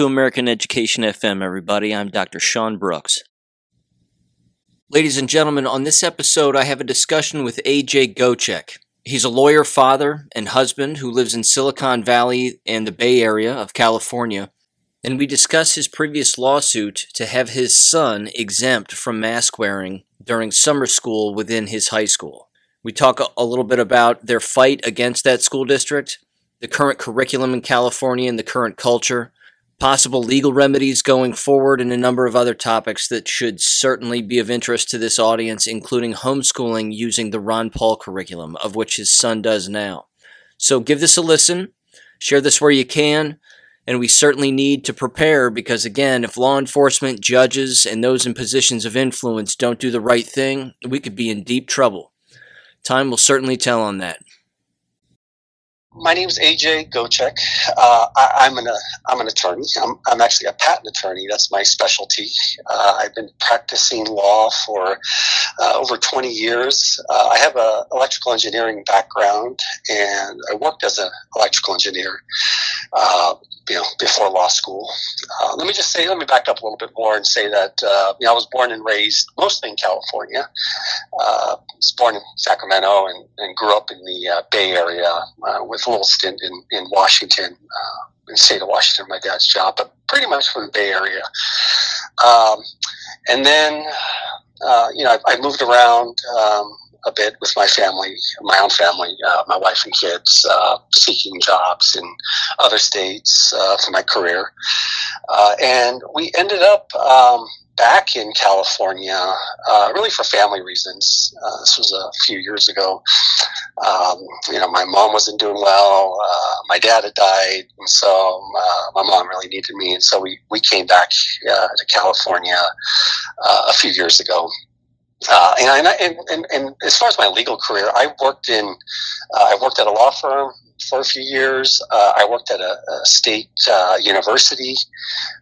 to American Education FM, everybody. I'm Dr. Sean Brooks. Ladies and gentlemen, on this episode, I have a discussion with AJ Gochek. He's a lawyer, father, and husband who lives in Silicon Valley and the Bay Area of California. And we discuss his previous lawsuit to have his son exempt from mask wearing during summer school within his high school. We talk a little bit about their fight against that school district, the current curriculum in California and the current culture, possible legal remedies going forward, and a number of other topics that should certainly be of interest to this audience, including homeschooling using the Ron Paul curriculum, of which his son does now. So give this a listen, share this where you can, and we certainly need to prepare because, again, if law enforcement, judges, and those in positions of influence don't do the right thing, we could be in deep trouble. Time will certainly tell on that. My name is AJ Gochek. Uh, I, am an uh, I'm an attorney. I'm, I'm actually a patent attorney. That's my specialty. Uh, I've been practicing law for uh, over 20 years. Uh, I have an electrical engineering background, and I worked as an electrical engineer. Uh, you know, before law school. let me just say, let me back up a little bit more and say that you know I was born and raised mostly in California. I was born in Sacramento and, and grew up in the Bay Area with with a little stint in, in Washington, uh, in the state of Washington, my dad's job, but pretty much from the Bay Area. Um, and then, uh, you know, I, I moved around um, a bit with my family, my own family, uh, my wife and kids, uh, seeking jobs in other states uh, for my career. Uh, and we ended up um, back in California, uh, really for family reasons. Uh, this was a few years ago. Um, you know, my mom wasn't doing well. My dad had died, and so my mom really needed me, and so we we came back to California a few years ago. And, and, and, and as far as my legal career, I worked in I worked at a law firm for a few years. Uh, I worked at a, a state uh, university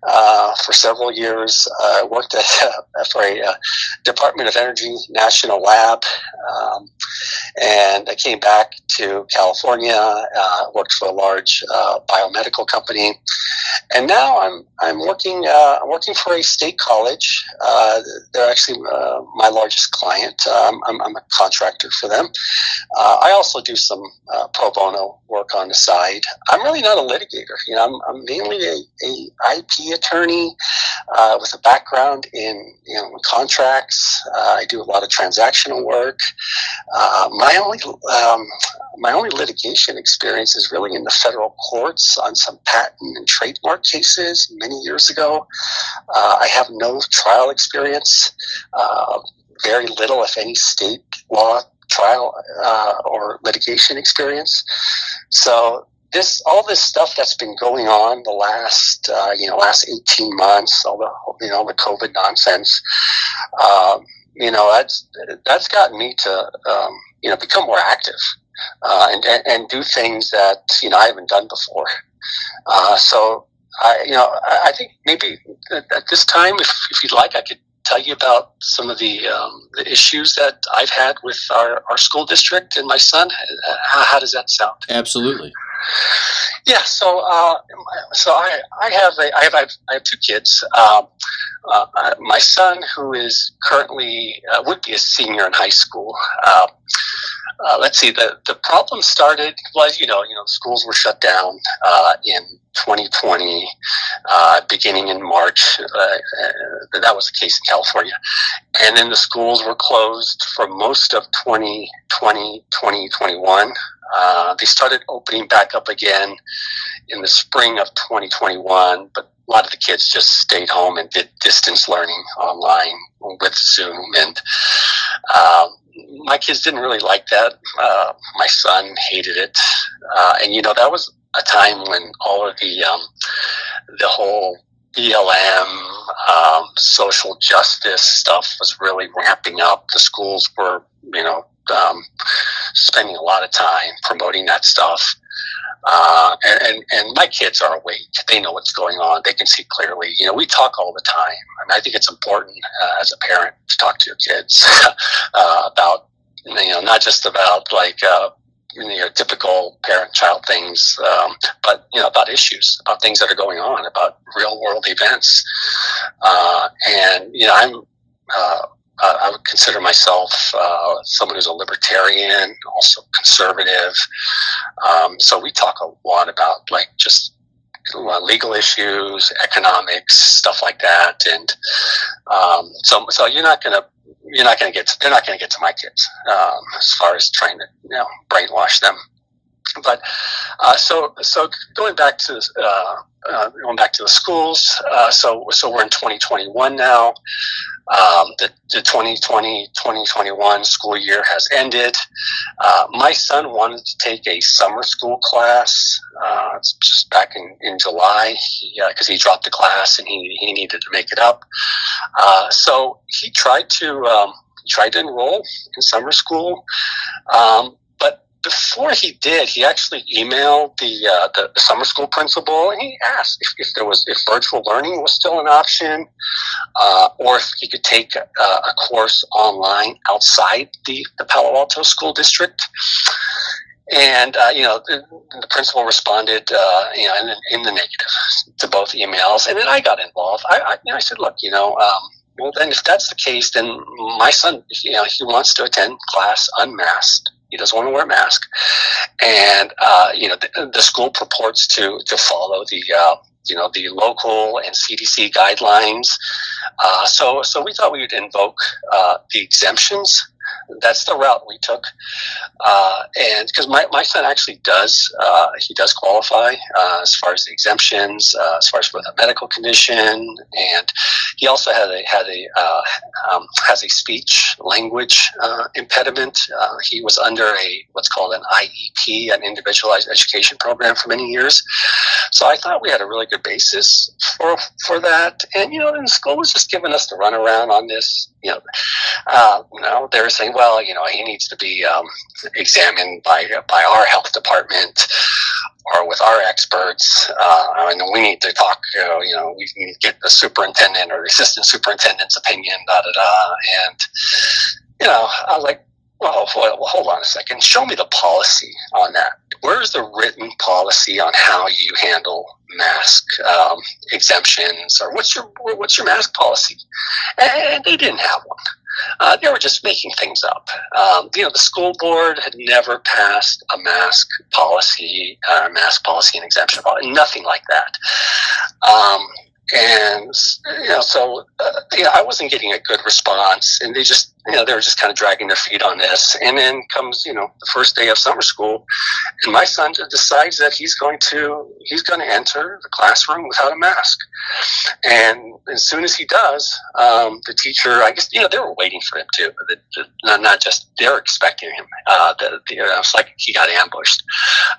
uh, for several years. I worked at for a, a, Department of Energy national lab, um, and I came back to California. Uh, worked for a large uh, biomedical company, and now I'm I'm working uh, working for a state college. they're actually my largest client. Um, I'm, I'm, a contractor for them. I also do some pro bono work on the side. I'm really not a litigator. You know, I'm, I'm mainly a, a IP attorney uh, with a background in you know contracts. Uh, I do a lot of transactional work. Uh, my only um, my only litigation experience is really in the federal courts on some patent and trademark cases many years ago. Uh, I have no trial experience. Uh, very little, if any, state law trial uh, or litigation experience. So this all this stuff that's been going on the last uh, you know last 18 months all the you know the covid nonsense um, you know that's that's gotten me to um, you know become more active uh, and, and, and do things that you know I haven't done before uh, so I you know I think maybe at this time if, if you'd like I could tell you about some of the, um, the issues that I've had with our, our school district and my son? How, how does that sound? Absolutely. Yeah, so uh, so I, I have a, I have I have two kids. Um, uh, uh, my son, who is currently uh, would be a senior in high school. Uh, uh, let's see. The the problem started was you know you know schools were shut down in 2020, beginning in March. that was the case in California, and then the schools were closed for most of 2020, 2021. Uh, they started opening back up again in the spring of 2021, but a lot of the kids just stayed home and did distance learning online with Zoom. And uh, my kids didn't really like that. Uh, my son hated it. Uh, and, you know, that was a time when all of the, um, the whole BLM, um, social justice stuff was really ramping up. The schools were, you know, um, spending a lot of time promoting that stuff. Uh, and, and, and my kids are awake. They know what's going on. They can see clearly. You know, we talk all the time. I, mean, I think it's important uh, as a parent to talk to your kids uh, about, you know, not just about like, uh, you know, typical parent-child things, um, but you know, about issues, about things that are going on, about real-world events, uh, and you know, I'm. Uh, I would consider myself uh, someone who's a libertarian, also conservative. Um, so we talk a lot about like just legal issues, economics, stuff like that, and um, so so you're not gonna you're not gonna get to, they're not gonna get to my kids um, as far as trying to you know brainwash them. But uh, so so going back to uh, uh, going back to the schools, uh, so so we're in 2021 now. Um, the, the 2020 2021 school year has ended. Uh, my son wanted to take a summer school class uh, just back in, in July because he, uh, he, dropped a class and he, he needed to make it up. Uh, so he tried to um, tried to enroll in summer school. Um, before he did, he actually emailed the, uh, the, summer school principal and he asked if, if, there was if virtual learning was still an option, uh, or if he could take a, a course online outside the, the Palo Alto school district. And uh, you know, the, the principal responded, uh, you know, in, in, the negative to both emails, and then I got involved. I, I, you know, I said, look, you know, um, well, then if that's the case, then my son, you know, he wants to attend class unmasked he doesn't want to wear a mask, and uh, you know the, the, school purports to to follow the uh, you know the local and CDC guidelines. Uh, so so we thought we would invoke uh, the exemptions that's the route we took. Uh, and because my, my son actually does, uh, he does qualify uh, as far as the exemptions, uh, as far as with a medical condition, and he also had a had a uh, um, has a speech language uh, impediment. he was under a what's called an IEP, an individualized education program, for many years. So I thought we had a really good basis for for that. And you know, and the school was just giving us the runaround on this you know, uh, they're saying, well, you know, he needs to be um, examined by by our health department or with our experts, uh, and we need to talk. You know, you know, we to get the superintendent or assistant superintendent's opinion. Da da da. And you know, I was like, well, well, hold on a second. Show me the policy on that. Where's the written policy on how you handle mask um, exemptions, or what's your what's your mask policy? And they didn't have one. Uh, they were just making things up. Um, you know, the school board had never passed a mask policy, uh, mask policy and exemption policy, nothing like that. Um, and you know, so uh, I wasn't getting a good response, and they just you know they were just kind of dragging their feet on this. And then comes you know the first day of summer school, and my son decides that he's going to he's going to enter the classroom without a mask. And as soon as he does, um, the teacher, I guess you know they were waiting for him too. The, the, not, not just they're expecting him. Uh, the, the, it's like he got ambushed.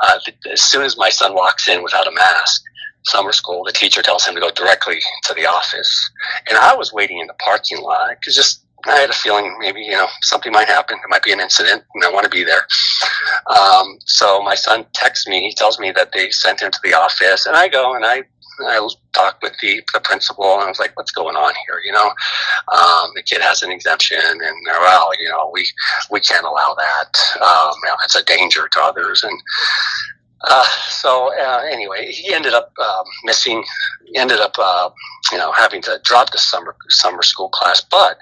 Uh, the, as soon as my son walks in without a mask summer school, the teacher tells him to go directly to the office. And I was waiting in the parking lot because just I had a feeling maybe you know something might happen. There might be an incident, and I want to be there. Um, so my son texts me. He tells me that they sent him to the office, and I go and I I talk with the, the principal, and I was like, "What's going on here?" You know, um, the kid has an exemption, and well, you know, we we can't allow that. Um, you know, it's a danger to others, and uh, so uh, anyway, he ended up um, missing. Ended up, uh, you know, having to drop the summer summer school class. But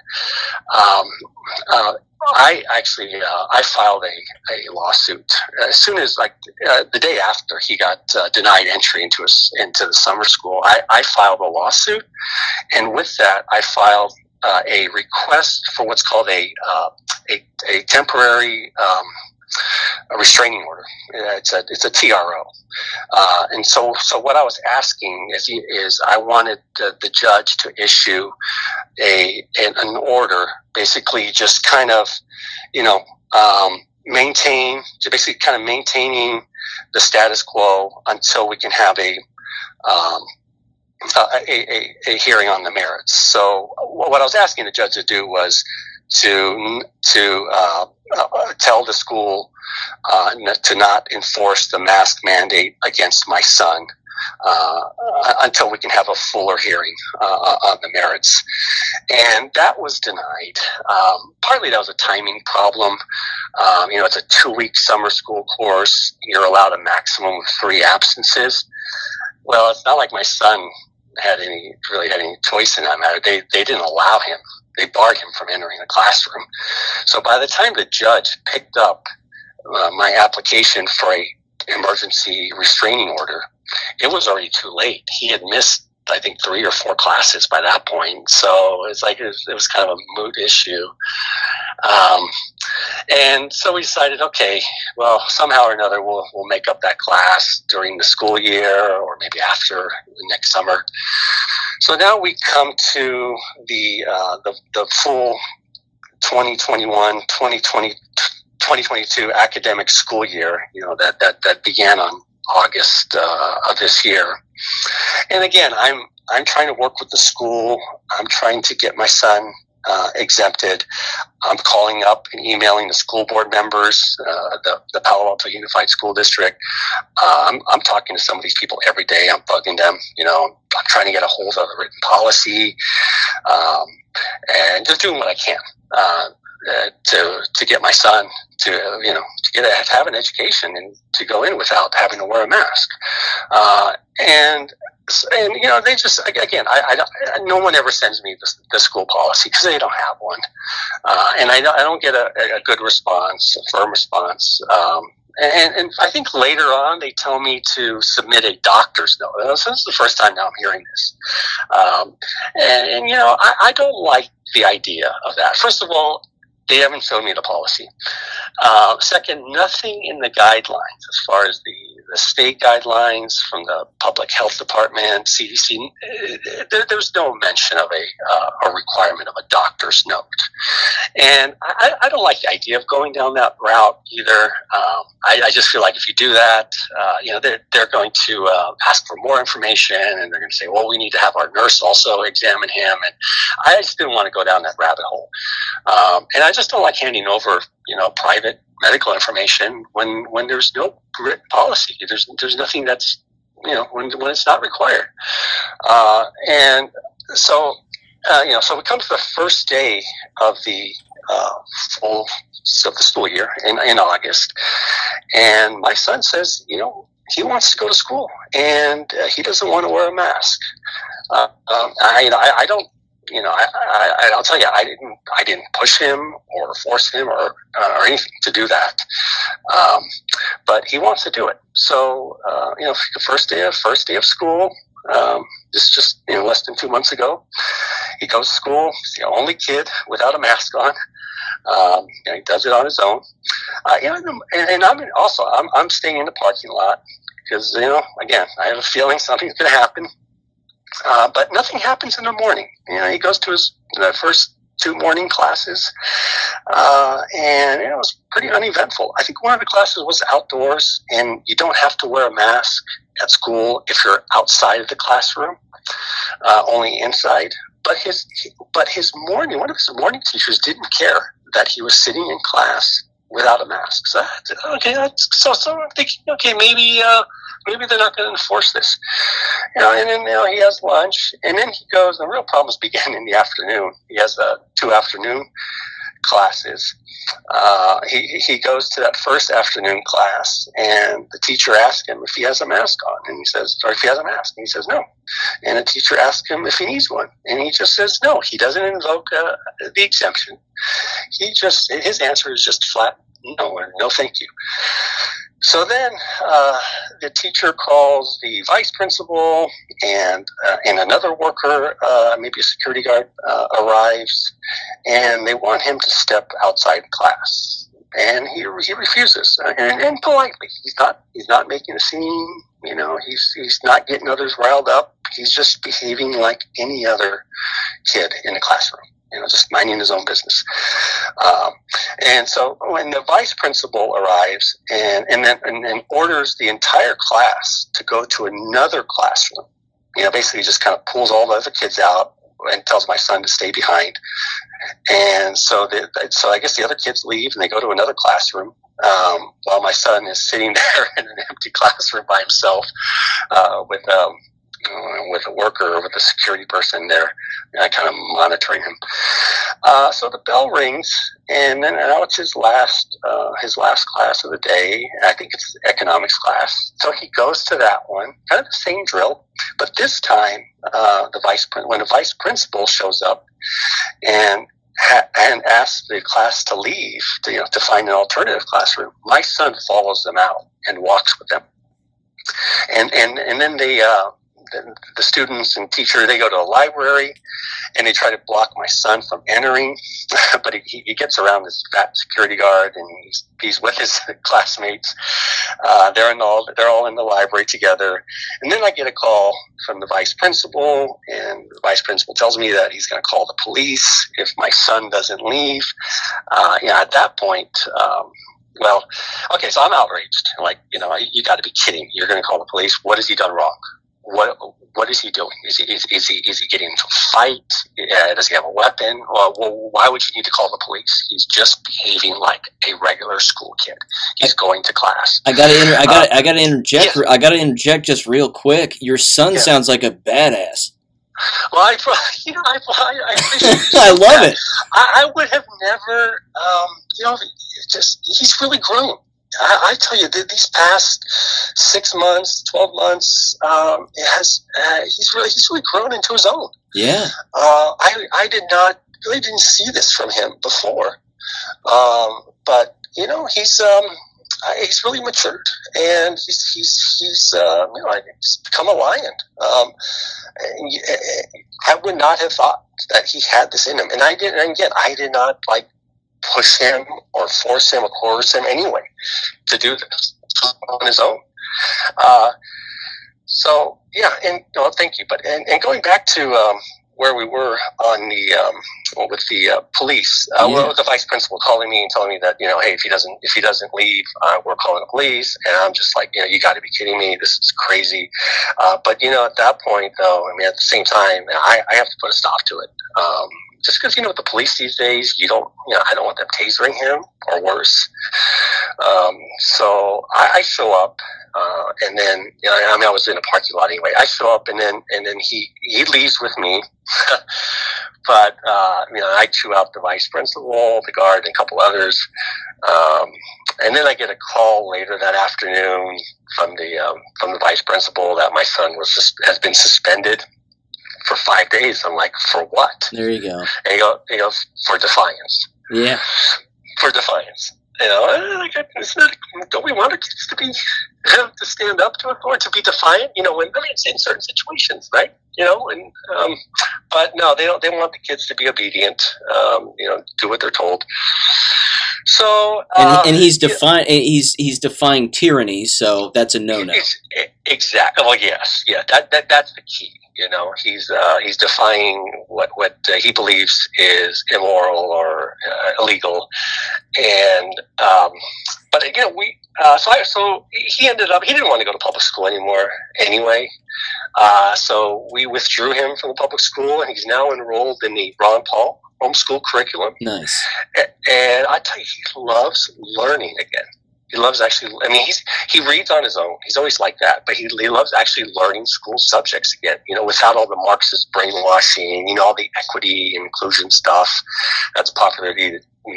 um, uh, I actually uh, I filed a, a lawsuit as soon as like uh, the day after he got denied entry into a, into the summer school. I, I filed a lawsuit, and with that, I filed a request for what's called a a, a temporary um, a restraining order. It's a it's a TRO, uh, and so so what I was asking is is I wanted the, the judge to issue a an, an, order, basically just kind of you know um, maintain basically kind of maintaining the status quo until we can have a um, a, a, a, hearing on the merits. So what I was asking the judge to do was to to uh, uh, tell the school uh, to not enforce the mask mandate against my son uh, until we can have a fuller hearing uh, on the merits. And that was denied. Um, partly that was a timing problem. Um, you know, it's a two week summer school course. You're allowed a maximum of three absences. Well, it's not like my son had any really had any choice in that matter. They they didn't allow him. They barred him from entering the classroom. So by the time the judge picked up uh, my application for a emergency restraining order, it was already too late. He had missed I think three or four classes by that point. So it's like it was, it was kind of a moot issue. Um, and so we decided, okay, well, somehow or another, we'll, we'll make up that class during the school year or maybe after next summer. So now we come to the, uh, the, the full 2021, 2020, 2022 academic school year, you know, that, that, that began on August uh, of this year. And again, I'm I'm trying to work with the school. I'm trying to get my son uh, exempted. I'm calling up and emailing the school board members, uh, the, the Palo Alto Unified School District. Uh, I'm, I'm talking to some of these people every day. I'm bugging them. You know, I'm trying to get a hold of a written policy um, and just doing what I can. Uh, uh, to to get my son to you know to get a, have an education and to go in without having to wear a mask uh, and and you know they just again I, I no one ever sends me the, the school policy because they don't have one uh, and I, I don't get a, a good response a firm response um, and, and, I think later on they tell me to submit a doctor's note. This is the first time now I'm hearing this. Um, and, and, you know, I, I, don't like the idea of that. First of all, they haven't shown me the policy. Uh, second, nothing in the guidelines as far as the, the state guidelines from the public health department, CDC, uh, there, there's no mention of a, uh, a requirement of a doctor's note. And I, I, don't like the idea of going down that route either. Um, I, I, just feel like if you do that, uh, you know, they're, they're going to uh, ask for more information and they're going to say, well, we need to have our nurse also examine him. And I just didn't want to go down that rabbit hole. Um, and I just don't like handing over, you know, private medical information when when there's no written policy. There's there's nothing that's you know when when it's not required. Uh, and so uh, you know, so we come to the first day of the uh, full of the school year in, in August, and my son says, you know, he wants to go to school and uh, he doesn't want to wear a mask. Uh, um, I, I, I don't you know, I, I, will tell you, I didn't, I didn't push him or force him or, uh, or anything to do that. Um, but he wants to do it. So, uh, you know, the first day of first day of school, um, this just you know less than two months ago, he goes to school. He's the only kid without a mask on. Um, you know, he does it on his own. Uh, you know, and, and I'm also I'm, I'm staying in the parking lot because you know again I have a feeling something's going to happen uh, but nothing happens in the morning. You know, he goes to his the first two morning classes, uh, and it was pretty uneventful. I think one of the classes was outdoors, and you don't have to wear a mask at school if you're outside of the classroom, uh, only inside. But his but his morning one of his morning teachers didn't care that he was sitting in class without a mask. So okay, so so I'm thinking, okay, maybe uh, maybe they're not going to enforce this. You know, and then you know he has lunch, and then he goes. The real problems begin in the afternoon. He has two afternoon classes. Uh, he he goes to that first afternoon class, and the teacher asks him if he has a mask on, and he says, or if he has a mask, and he says no. And the teacher asks him if he needs one, and he just says no. He doesn't invoke uh, the exemption. He just his answer is just flat no no thank you. So then uh, the teacher calls the vice principal, and uh, and another worker, uh, maybe a security guard, uh, arrives, and they want him to step outside class, and he he refuses, and, and politely. He's not he's not making a scene. You know, he's he's not getting others riled up. He's just behaving like any other kid in the classroom you know, just minding his own business. Um, and so when the vice principal arrives and, and then and, and orders the entire class to go to another classroom, you know, basically just kind of pulls all the other kids out, and tells my son to stay behind. And so, the, so I guess the other kids leave and they go to another classroom um, while my son is sitting there in an empty classroom by himself uh, with um, with a worker or with a security person there, uh, kind of monitoring him. Uh, so the bell rings, and then now it's his last uh, his last class of the day. I think it's economics class. So he goes to that one, kind of the same drill, but this time uh, the vice when the vice principal shows up and ha- and asks the class to leave to you know to find an alternative classroom. My son follows them out and walks with them. And and and then they uh, the, the students and teacher they go to a library and they try to block my son from entering but he, he gets around this fat security guard and he's, he's with his classmates uh, they're in all they're all in the library together and then i get a call from the vice principal and the vice principal tells me that he's going to call the police if my son doesn't leave uh, yeah at that point um, well, okay, so I'm outraged. Like, you know, you got to be kidding. You're going to call the police. What has he done wrong? What what is he doing? Is he is, is he is he getting into a fight? Uh, does he have a weapon? Or well, why would you need to call the police? He's just behaving like a regular school kid. He's going to class. I gotta inter- I got uh, I gotta interject. Yeah. I gotta interject just real quick. Your son yeah. sounds like a badass. Well, I, you know, I, I, I, I love that. it. I, I, would have never, um, you know, just he's really grown. I, I, tell you, these past six months, twelve months, um, has uh, he's really he's really grown into his own. Yeah. Uh, I I did not really didn't see this from him before, um, but you know he's um, he's really matured and he's he's he's uh, you know he's become a lion. Um, I would not have thought that he had this in him, and I did. And again, I did not like push him or force him or coerce him anyway to do this on his own. Uh, so yeah, and well, thank you. But and, and going back to um, where we were on the um, with the uh, police, uh, yeah. with the vice principal calling me and telling me that you know, hey, if he doesn't if he doesn't leave, uh, we're calling the police. And I'm just like, you know, you got to be kidding me. This is crazy. Uh, but you know, at that point, though, I mean, at the same time, I, I have to put a stop to it. Um, just because you know with the police these days, you don't, you know, I don't want them tasering him or worse. Um, so I, I, show up, uh, and then you know, I mean, I was in a parking lot anyway. I show up, and then and then he he leaves with me, but uh, you know, I chew out the vice principal, the guard, and a couple others. Um, and then I get a call later that afternoon from the um, from the vice principal that my son was has been suspended for five days. I'm like, for what? There you go. And he goes, he goes for defiance. Yeah. For defiance. You know, like, not, don't we want our kids to be to stand up to authority, to be defiant? You know, when I mean, it's in certain situations, right? You know, and um, but no, they don't. They want the kids to be obedient. Um, you know, do what they're told. So, uh, and, and, he's defying he's he's defying tyranny, so that's a no no. Exactly. Well, yes, yeah. That, that that's the key. You know, he's uh, he's defying what what uh, he believes is immoral or uh, illegal, and um, but again, we uh, so I, so he ended up he didn't want to go to public school anymore anyway, uh, so we withdrew him from the public school, and he's now enrolled in the Ron Paul homeschool curriculum. Nice, and I tell you, he loves learning again. He loves actually i mean he's he reads on his own. He's always like that but he, he loves actually learning school subjects again you know without all the marxist brainwashing you know all the equity inclusion stuff that's popular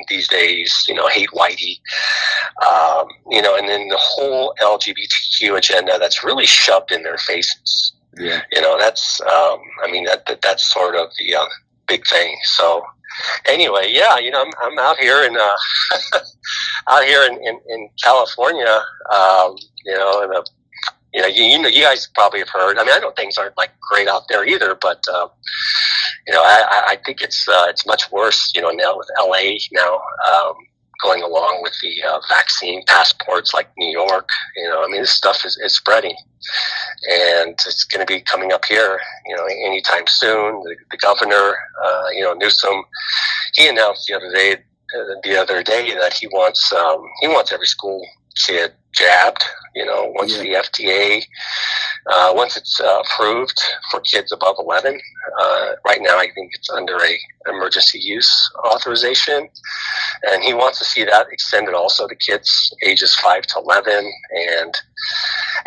these days you know hate whitey um, you know and then the whole lgbtq agenda that's really shoved in their faces. Yeah. You know that's um, i mean that, that that's sort of the uh, big thing so anyway, yeah, you know, I'm, I'm out here in uh, out here in, in, in California, um, you know, and you know, you, you know, you guys probably have heard. I mean, I know things aren't like great out there either, but uh, you know, I, I think it's uh, it's much worse. You know, now with LA now um, going along with the uh, vaccine passports, like New York. You know, I mean, this stuff is, is spreading, and it's going to be coming up here. You know, anytime soon. The, the governor, uh, you know, Newsom, he announced the other day uh, the other day that he wants um, he wants every school kid jabbed. You know, once yeah. the FDA Uh, once it's uh, approved for kids above 11, uh, right now I think it's under a emergency use authorization, and he wants to see that extended also to kids ages 5 to 11, and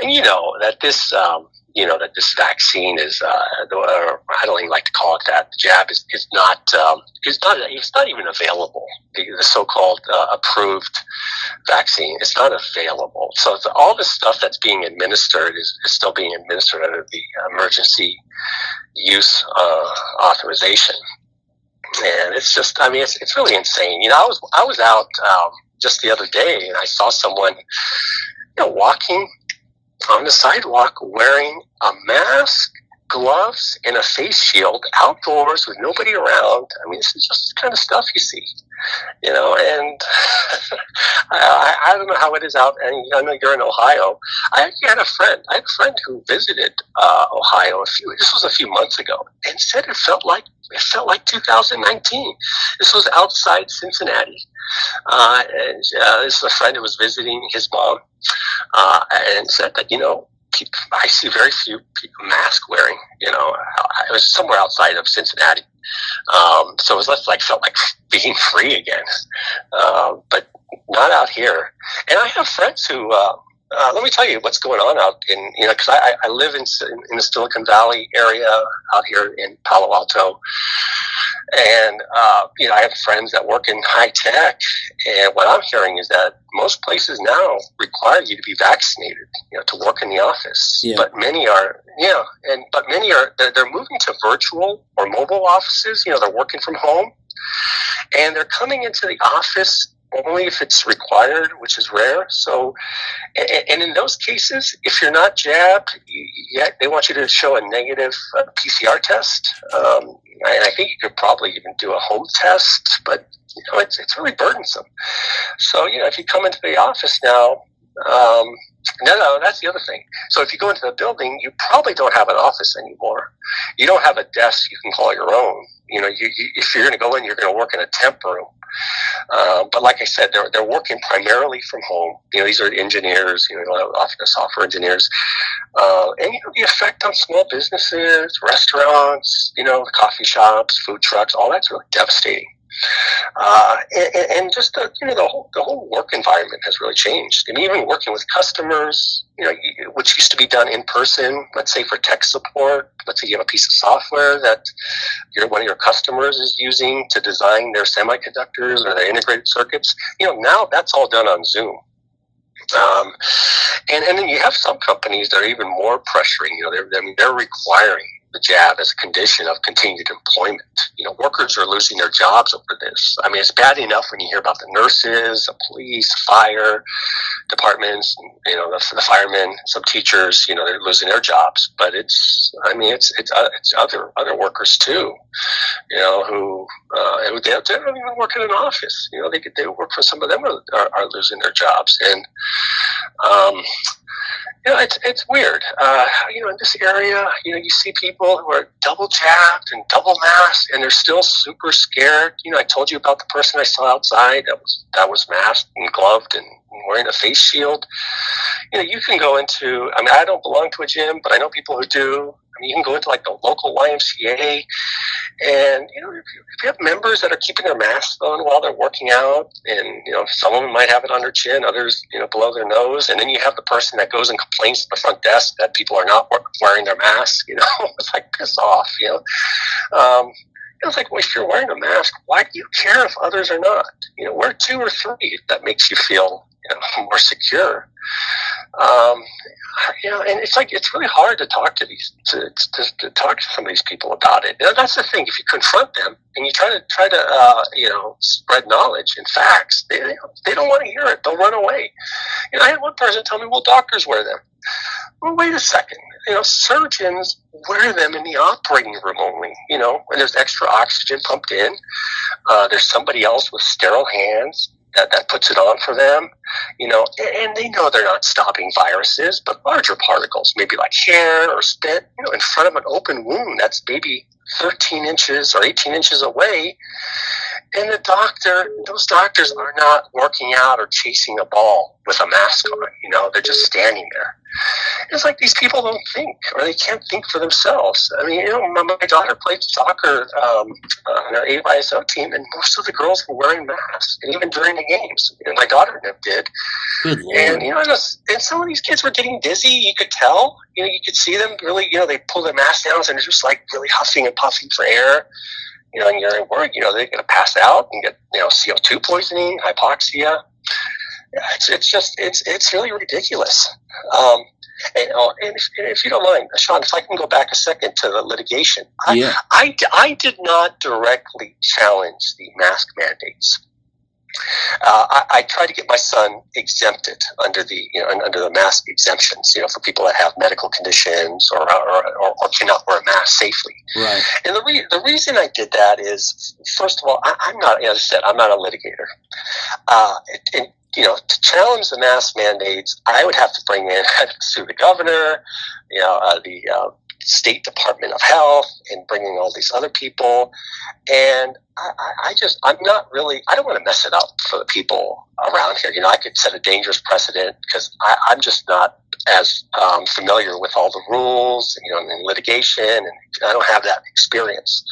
and you know that this um, you know that this vaccine is uh, I don't even like to call it that. The jab is, is not um, it's not it's not even available. The, the so-called uh, approved vaccine is not available. So all the stuff that's being administered is, is still being administered under the emergency use uh, authorization. And it's just, I mean, it's, it's really insane. You know, I was I was out um, just the other day and I saw someone, you know, walking on the sidewalk wearing a mask, gloves, and a face shield outdoors with nobody around. I mean, this is just kind of stuff you see, you know. And I, I, don't know how it is out. And I know you're in Ohio. I actually had a friend. I had a friend who visited uh, Ohio a few. This was a few months ago, and said it felt like it felt like 2019. This was outside Cincinnati. Uh, and uh, this is a friend who was visiting his mom uh, and said that, you know, I see very few people mask wearing. You know, I was somewhere outside of Cincinnati, um, so it was less like felt like being free again, uh, but not out here. And I have friends who. Uh, uh, let me tell you what's going on out in you know because I, I live in in the Silicon Valley area out here in Palo Alto, and, uh, you know, I have friends that work in high tech. And what I'm hearing is that most places now require you to be vaccinated, you know, to work in the office. Yeah. But many are, yeah, and, but many are, they're, they're moving to virtual or mobile offices. You know, they're working from home and they're coming into the office only if it's required, which is rare. So, and in those cases, if you're not jabbed, you, they want you to show a negative uh, PCR test. Um, and I think you could probably even do a home test, but you know, it's, it's really burdensome. So, you know, if you come into the office now, um, no, no, that's the other thing. So if you go into the building, you probably don't have an office anymore. You don't have a desk you can call your own. You know, you, you, if you're going to go in, you're going to work in a temp room. Uh, but like I said, they're, they're working primarily from home. You know, these are engineers, you know, often software engineers. Uh, and, you know, the effect on small businesses, restaurants, you know, coffee shops, food trucks, all that's really devastating. Uh, and, and, just the you know the whole the whole work environment has really changed. And even working with customers, you know, which used to be done in person. Let's say for tech support, let's say you have a piece of software that your one of your customers is using to design their semiconductors or their integrated circuits. You know, now that's all done on Zoom. Um, and, and then you have some companies that are even more pressuring. You know, they're, they're requiring the jab as a condition of continued employment. You know, workers are losing their jobs over this. I mean, it's bad enough when you hear about the nurses, the police, fire departments, you know, the, the firemen, some teachers, you know, they're losing their jobs. But it's, I mean, it's it's uh, it's other other workers too, you know, who uh, they, they don't even work in an office. You know, they they work for some of them are, are, are losing their jobs and. Um, you know, it's it's weird. Uh, you know, in this area, you know, you see people who are double jabbed and double masked, and they're still super scared. You know, I told you about the person I saw outside that was that was masked and gloved and wearing a face shield. You know, you can go into. I mean, I don't belong to a gym, but I know people who do. I mean, you can go into like the local YMCA, and you know, if you, if you have members that are keeping their masks on while they're working out, and you know, some of them might have it on their chin, others, you know, below their nose, and then you have the person that goes and complains to the front desk that people are not wearing their mask. You know, it's like piss off. You know. Um, it's like, well, if you're wearing a mask, why do you care if others are not? You know, wear two or three that makes you feel you know, more secure. Um, you know, and it's like it's really hard to talk to these to, to, to talk to some of these people about it. Know, that's the thing. If you confront them and you try to try to uh, you know spread knowledge and facts, they they don't want to hear it. They'll run away. You know, I had one person tell me, "Well, doctors wear them." Well, wait a second. You know, surgeons wear them in the operating room only. You know, when there's extra oxygen pumped in, uh, there's somebody else with sterile hands that, that puts it on for them, you know, and they know they're not stopping viruses, but larger particles, maybe like hair or spit, you know, in front of an open wound that's maybe 13 inches or 18 inches away. And the doctor, those doctors are not working out or chasing a ball with a mask on, you know, they're just standing there. It's like these people don't think, or they can't think for themselves. I mean, you know, my, my daughter played soccer um, on our AYSO team, and most of the girls were wearing masks, and even during the games, and my daughter did. Good. And you know, and, and some of these kids were getting dizzy. You could tell. You know, you could see them really. You know, they pull their masks down, and they're just like really huffing and puffing for air you know, and you're worried, you know, they're going to pass out and get, you know, CO2 poisoning, hypoxia. It's, it's just, it's, it's really ridiculous. Um, and, oh, and, if, and, if, you don't mind, Sean, if I can go back a second to the litigation, yeah. I, I, I did not directly challenge the mask mandates. Uh, I, I try to get my son exempted under the you know under the mask exemptions. You know, for people that have medical conditions or or, or, or cannot wear a mask safely. Right. And the re- the reason I did that is, first of all, I, am not as I said, I'm not a litigator. Uh, and, you know, to challenge the mask mandates, I would have to bring in sue the governor, you know, uh, the uh, State Department of Health and bringing all these other people. And I, I, just, I'm not really, I don't want to mess it up for the people around here. You know, I could set a dangerous precedent because I'm just not as um, familiar with all the rules, you know, and litigation, and I don't have that experience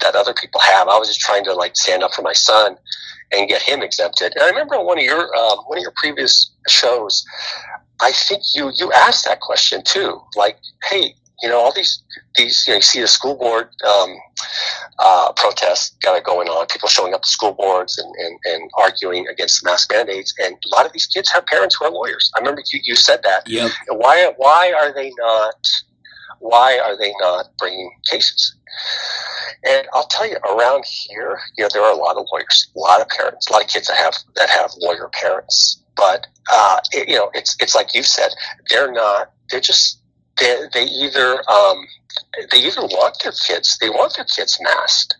that other people have. I was just trying to like stand up for my son and get him exempted. And I remember one of your um, one of your previous shows, I think you you asked that question too, like, hey, you know, all these these you, know, you see the school board um, uh, protests kind of going on, people showing up to school boards and, and, and arguing against mask mandates, and a lot of these kids have parents who are lawyers. I remember you, you said that. Yep. And why why are they not why are they not bringing cases? And I'll tell you, around here, you know, there are a lot of lawyers, a lot of parents, a lot of kids that have that have lawyer parents. But uh, it, you know, it's it's like you said, they're not. They're just they, they either um, they either want their kids they want their kids masked.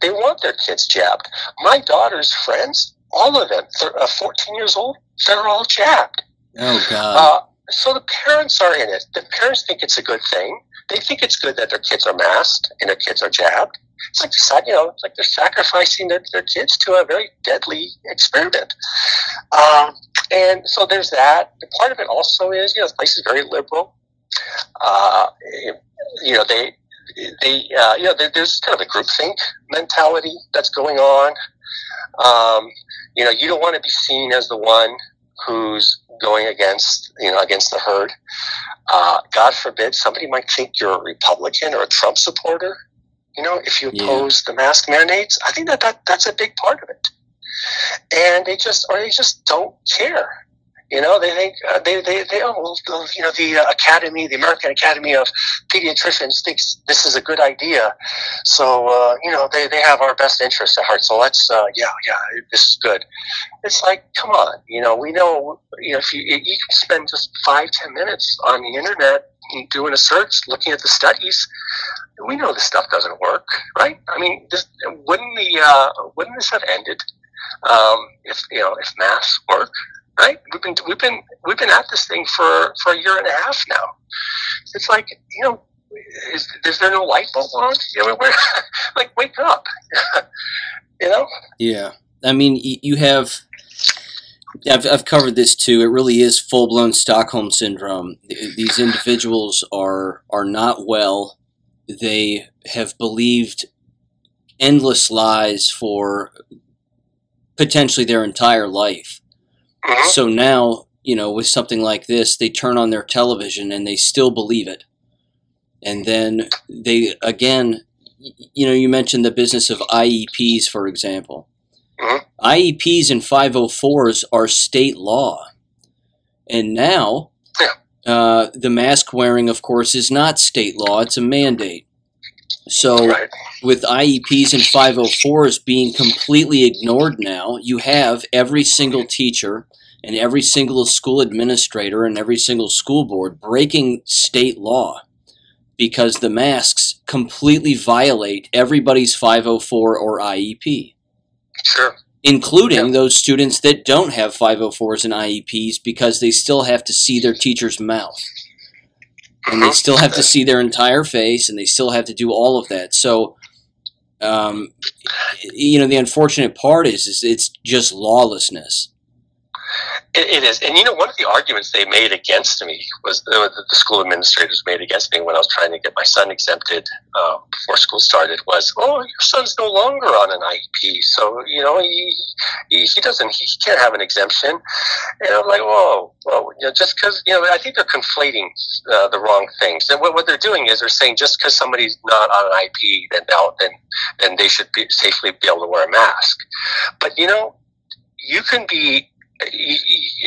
They want their kids jabbed. My daughter's friends all of them they're uh, 14 years old they're all jabbed. Oh god. Uh, so the parents are in it. The parents think it's a good thing. They think it's good that their kids are masked and their kids are jabbed. It's like you know, it's like they're sacrificing their, their kids to a very deadly experiment. Um, and so there's that. Part of it also is, you know, this place is very liberal uh, you know, they, they, uh, you know, there's kind of a groupthink mentality that's going on. Um, you know, you don't want to be seen as the one who's going against, you know, against the herd. Uh, God forbid somebody might think you're a Republican or a Trump supporter. You know, if you oppose yeah. the mask mandates, I think that, that that's a big part of it. And they just, or they just don't care. You know, they think uh, they they they oh, you know the uh, Academy, the American Academy of Pediatricians thinks this is a good idea, so uh, you know they, they have our best interests at heart. So let's uh, yeah yeah this is good. It's like come on, you know we know you know if you you can spend just five ten minutes on the internet doing a search, looking at the studies. We know this stuff doesn't work, right? I mean, this, wouldn't the uh, wouldn't this have ended um, if you know if masks work? Right? We've been we've been we've been at this thing for for a year and a half now. It's like you know, is, is there no light bulb on? You know, we're, like wake up, you know? Yeah, I mean, you have. I've, I've covered this too. It really is full blown Stockholm syndrome. These individuals are are not well. They have believed endless lies for potentially their entire life Mm-hmm. So now, you know, with something like this, they turn on their television and they still believe it. And then they, again, you know, you mentioned the business of IEPs, for example. Mm-hmm. IEPs and 504s are state law. And now, yeah. uh, the mask wearing, of course, is not state law, it's a mandate. So, right. with IEPs and 504s being completely ignored now, you have every single teacher and every single school administrator and every single school board breaking state law because the masks completely violate everybody's 504 or IEP. Sure. Including yeah. those students that don't have 504s and IEPs because they still have to see their teacher's mouth. And they uh-huh. still have to see their entire face and they still have to do all of that. So, um, you know, the unfortunate part is, is it's just lawlessness It, it is, and you know, one of the arguments they made against me was the, the school administrators made against me when I was trying to get my son exempted uh, before school started was, "Oh, your son's no longer on an IEP, so you know he he, he doesn't he can't have an exemption." And I'm like, "Whoa, well, you know, just because you know, I think they're conflating uh, the wrong things. And what, what they're doing is they're saying just because somebody's not on an IEP, then now then then they should be safely be able to wear a mask. But you know, you can be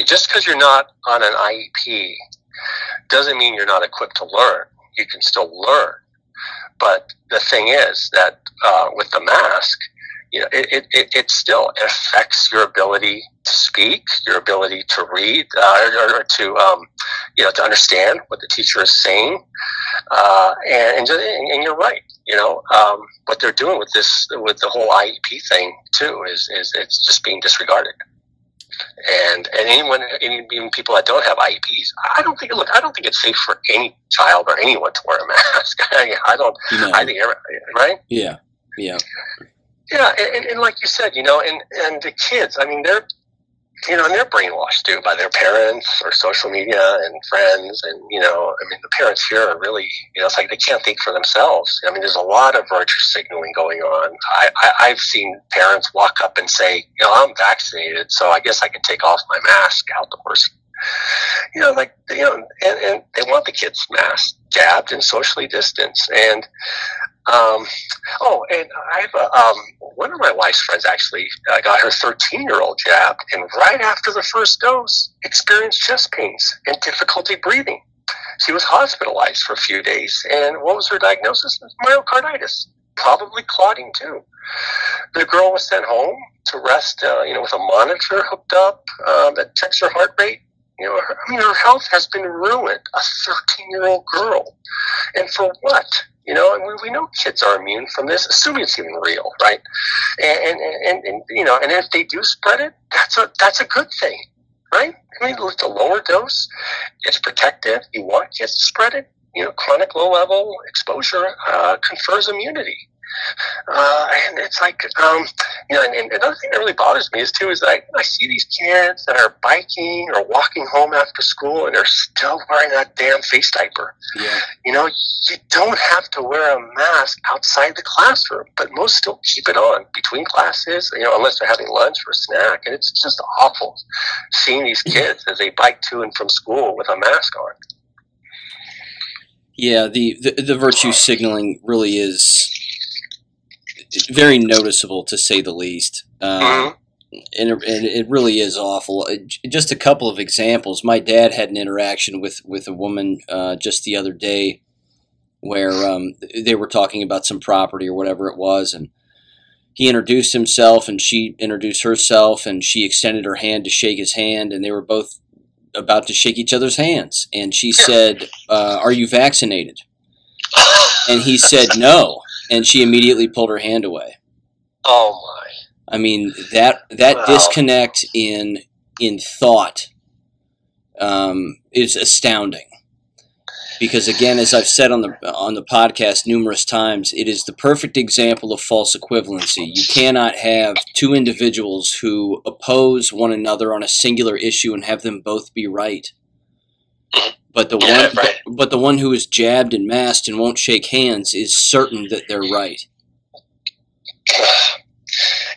just because you're not on an IEP doesn't mean you're not equipped to learn. You can still learn. But the thing is that uh, with the mask, you know, it, it, it still affects your ability to speak, your ability to read, uh, or, or, to, um, you know, to understand what the teacher is saying. Uh, and, and, and, you're right. You know, um, what they're doing with this, with the whole IEP thing too, is, is it's just being disregarded and and anyone, even people that don't have IEPs, I don't think. Look, I don't think it's safe for any child or anyone to wear a mask. I don't. No. I think right. Yeah. Yeah. Yeah, and, and like you said, you know, and and the kids. I mean, they're you know, and they're brainwashed too by their parents or social media and friends. And, you know, I mean, the parents here are really, you know, it's like they can't think for themselves. I mean, there's a lot of virtue signaling going on. I, I, have seen parents walk up and say, you know, I'm vaccinated, so I guess I can take off my mask outdoors. You know, like, you know, and, and they want the kids masked, jabbed, and socially distanced. And, um, oh, and I have a, um, one of my wife's friends actually uh, got her 13 year old jabbed, and right after the first dose, experienced chest pains and difficulty breathing. She was hospitalized for a few days, and what was her diagnosis? Myocarditis, probably clotting too. The girl was sent home to rest, uh, you know, with a monitor hooked up um, that checks her heart rate. You know, her, I mean, her health has been ruined. A 13 year old girl, and for what? You know, and we, we know kids are immune from this, assuming it's even real, right? And, and, and, and you know, and if they do spread it, that's a that's a good thing, right? I mean, with the lower dose, it's protective. You want kids to spread it. You know, chronic low level exposure uh, confers immunity. Uh, and it's like, um, you know, and, and, another thing that really bothers me is too is that I, I see these kids that are biking or walking home after school and they're still wearing that damn face diaper. Yeah. You know, you don't have to wear a mask outside the classroom, but most still keep it on between classes, you know, unless they're having lunch or a snack. And it's just awful seeing these kids as they bike to and from school with a mask on. Yeah, the, the, the virtue signaling really is very noticeable to say the least. Um, mm-hmm. and, it, and, it, really is awful. Uh, just a couple of examples. My dad had an interaction with with a woman uh, just the other day where um, they were talking about some property or whatever it was, and he introduced himself and she introduced herself, and she extended her hand to shake his hand, and they were both about to shake each other's hands, and she said, uh, "Are you vaccinated?" And he said, "No." And she immediately pulled her hand away. Oh my! I mean that that wow. disconnect in in thought um, is astounding. Because again, as I've said on the on the podcast numerous times, it is the perfect example of false equivalency. You cannot have two individuals who oppose one another on a singular issue and have them both be right. But the yeah, one, right. but, but the one who is jabbed and masked and won't shake hands is certain that they're right.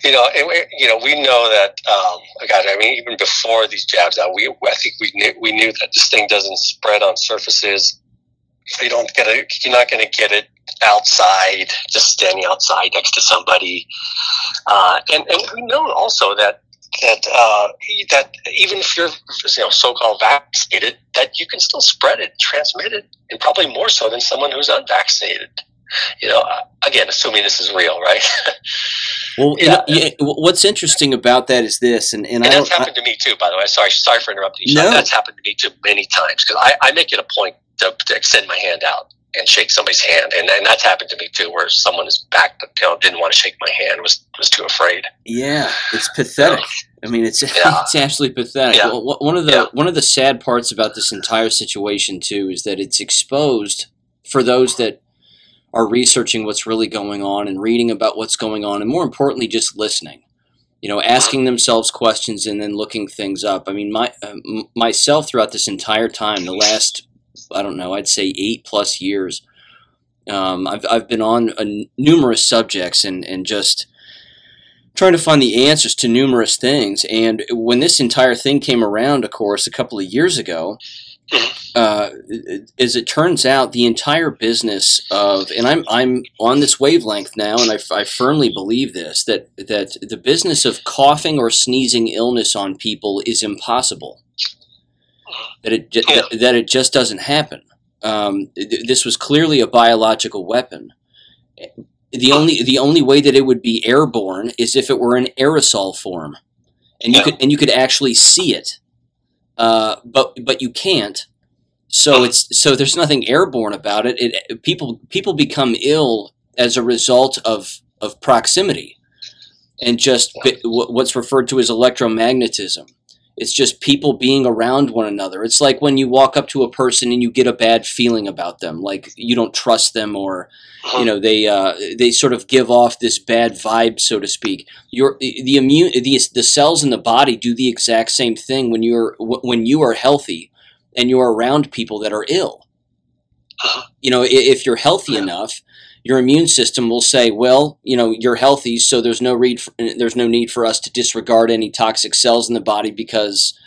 You know, it, you know, we know that. Um, God, I mean, even before these jabs out, we I think we knew we knew that this thing doesn't spread on surfaces. You don't get it. You're not going to get it outside, just standing outside next to somebody. Uh, and and we know also that that uh, that even if you're you know so-called vaccinated, that you can still spread it, transmit it, and probably more so than someone who's unvaccinated. You know, uh, again, assuming this is real, right? well, yeah. yeah. what's interesting about that is this, and, and, and that's happened I, to me too. By the way, sorry, sorry for interrupting. You. No. That's happened to me too many times because I, I make it a point to, to extend my hand out and shake somebody's hand, and, and that's happened to me too, where someone is back, you know, didn't want to shake my hand, was was too afraid. Yeah, it's pathetic. I mean, it's yeah. it's absolutely pathetic. Yeah. Well, one of the yeah. one of the sad parts about this entire situation too is that it's exposed for those that are researching what's really going on and reading about what's going on, and more importantly, just listening. you know, asking themselves questions and then looking things up. I mean, my uh, m- myself throughout this entire time, the last I don't know, I'd say eight plus years, um, I've I've been on numerous subjects and and just trying to find the answers to numerous things. And when this entire thing came around, of course, a couple of years ago, uh, as it turns out, the entire business of, and I'm I'm on this wavelength now, and I, I firmly believe this that that the business of coughing or sneezing illness on people is impossible. That it yeah. that it just doesn't happen. Um, this was clearly a biological weapon. The only the only way that it would be airborne is if it were in aerosol form, and you yeah. could and you could actually see it uh, but but you can't. So it's so there's nothing airborne about it. It people people become ill as a result of of proximity, and just what's referred to as electromagnetism. It's just people being around one another. It's like when you walk up to a person and you get a bad feeling about them, like you don't trust them, or you know they uh, they sort of give off this bad vibe, so to speak. Your the immune the the cells in the body do the exact same thing when you're when you are healthy and you're around people that are ill. You know, if you're healthy enough, your immune system will say, "Well, you know, you're healthy, so there's no read for, there's no need for us to disregard any toxic cells in the body because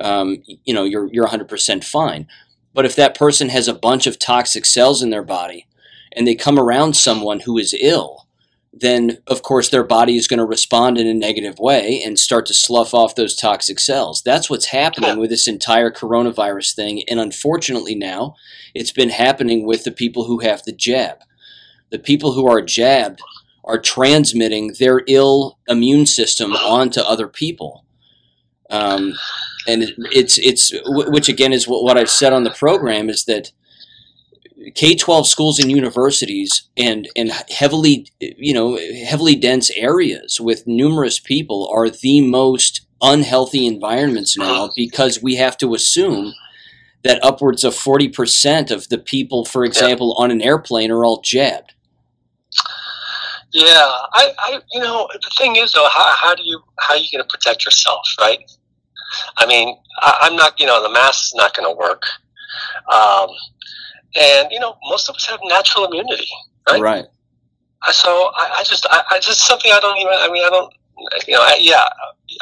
um, you know you're you're 100% fine." But if that person has a bunch of toxic cells in their body and they come around someone who is ill, then of course their body is going to respond in a negative way and start to slough off those toxic cells. That's what's happening with this entire coronavirus thing. And unfortunately, now it's been happening with the people who have the jab the people who are jabbed are transmitting their ill immune system onto other people. Um, and it's it's which again is what, what I've said on the program is that K twelve schools and universities and and heavily you know heavily dense areas with numerous people are the most unhealthy environments now because we have to assume that upwards of 40% of the people for example on an airplane are all jabbed yeah, I, I, you know, the thing is though, how, how do you, how are you going to protect yourself, right? I mean, I, am not, you know, the mask is not going to work. Um, and you know, most of us have natural immunity, right? Right. So I, I just, I, I just something I don't even. I mean, I don't. You know, I, yeah,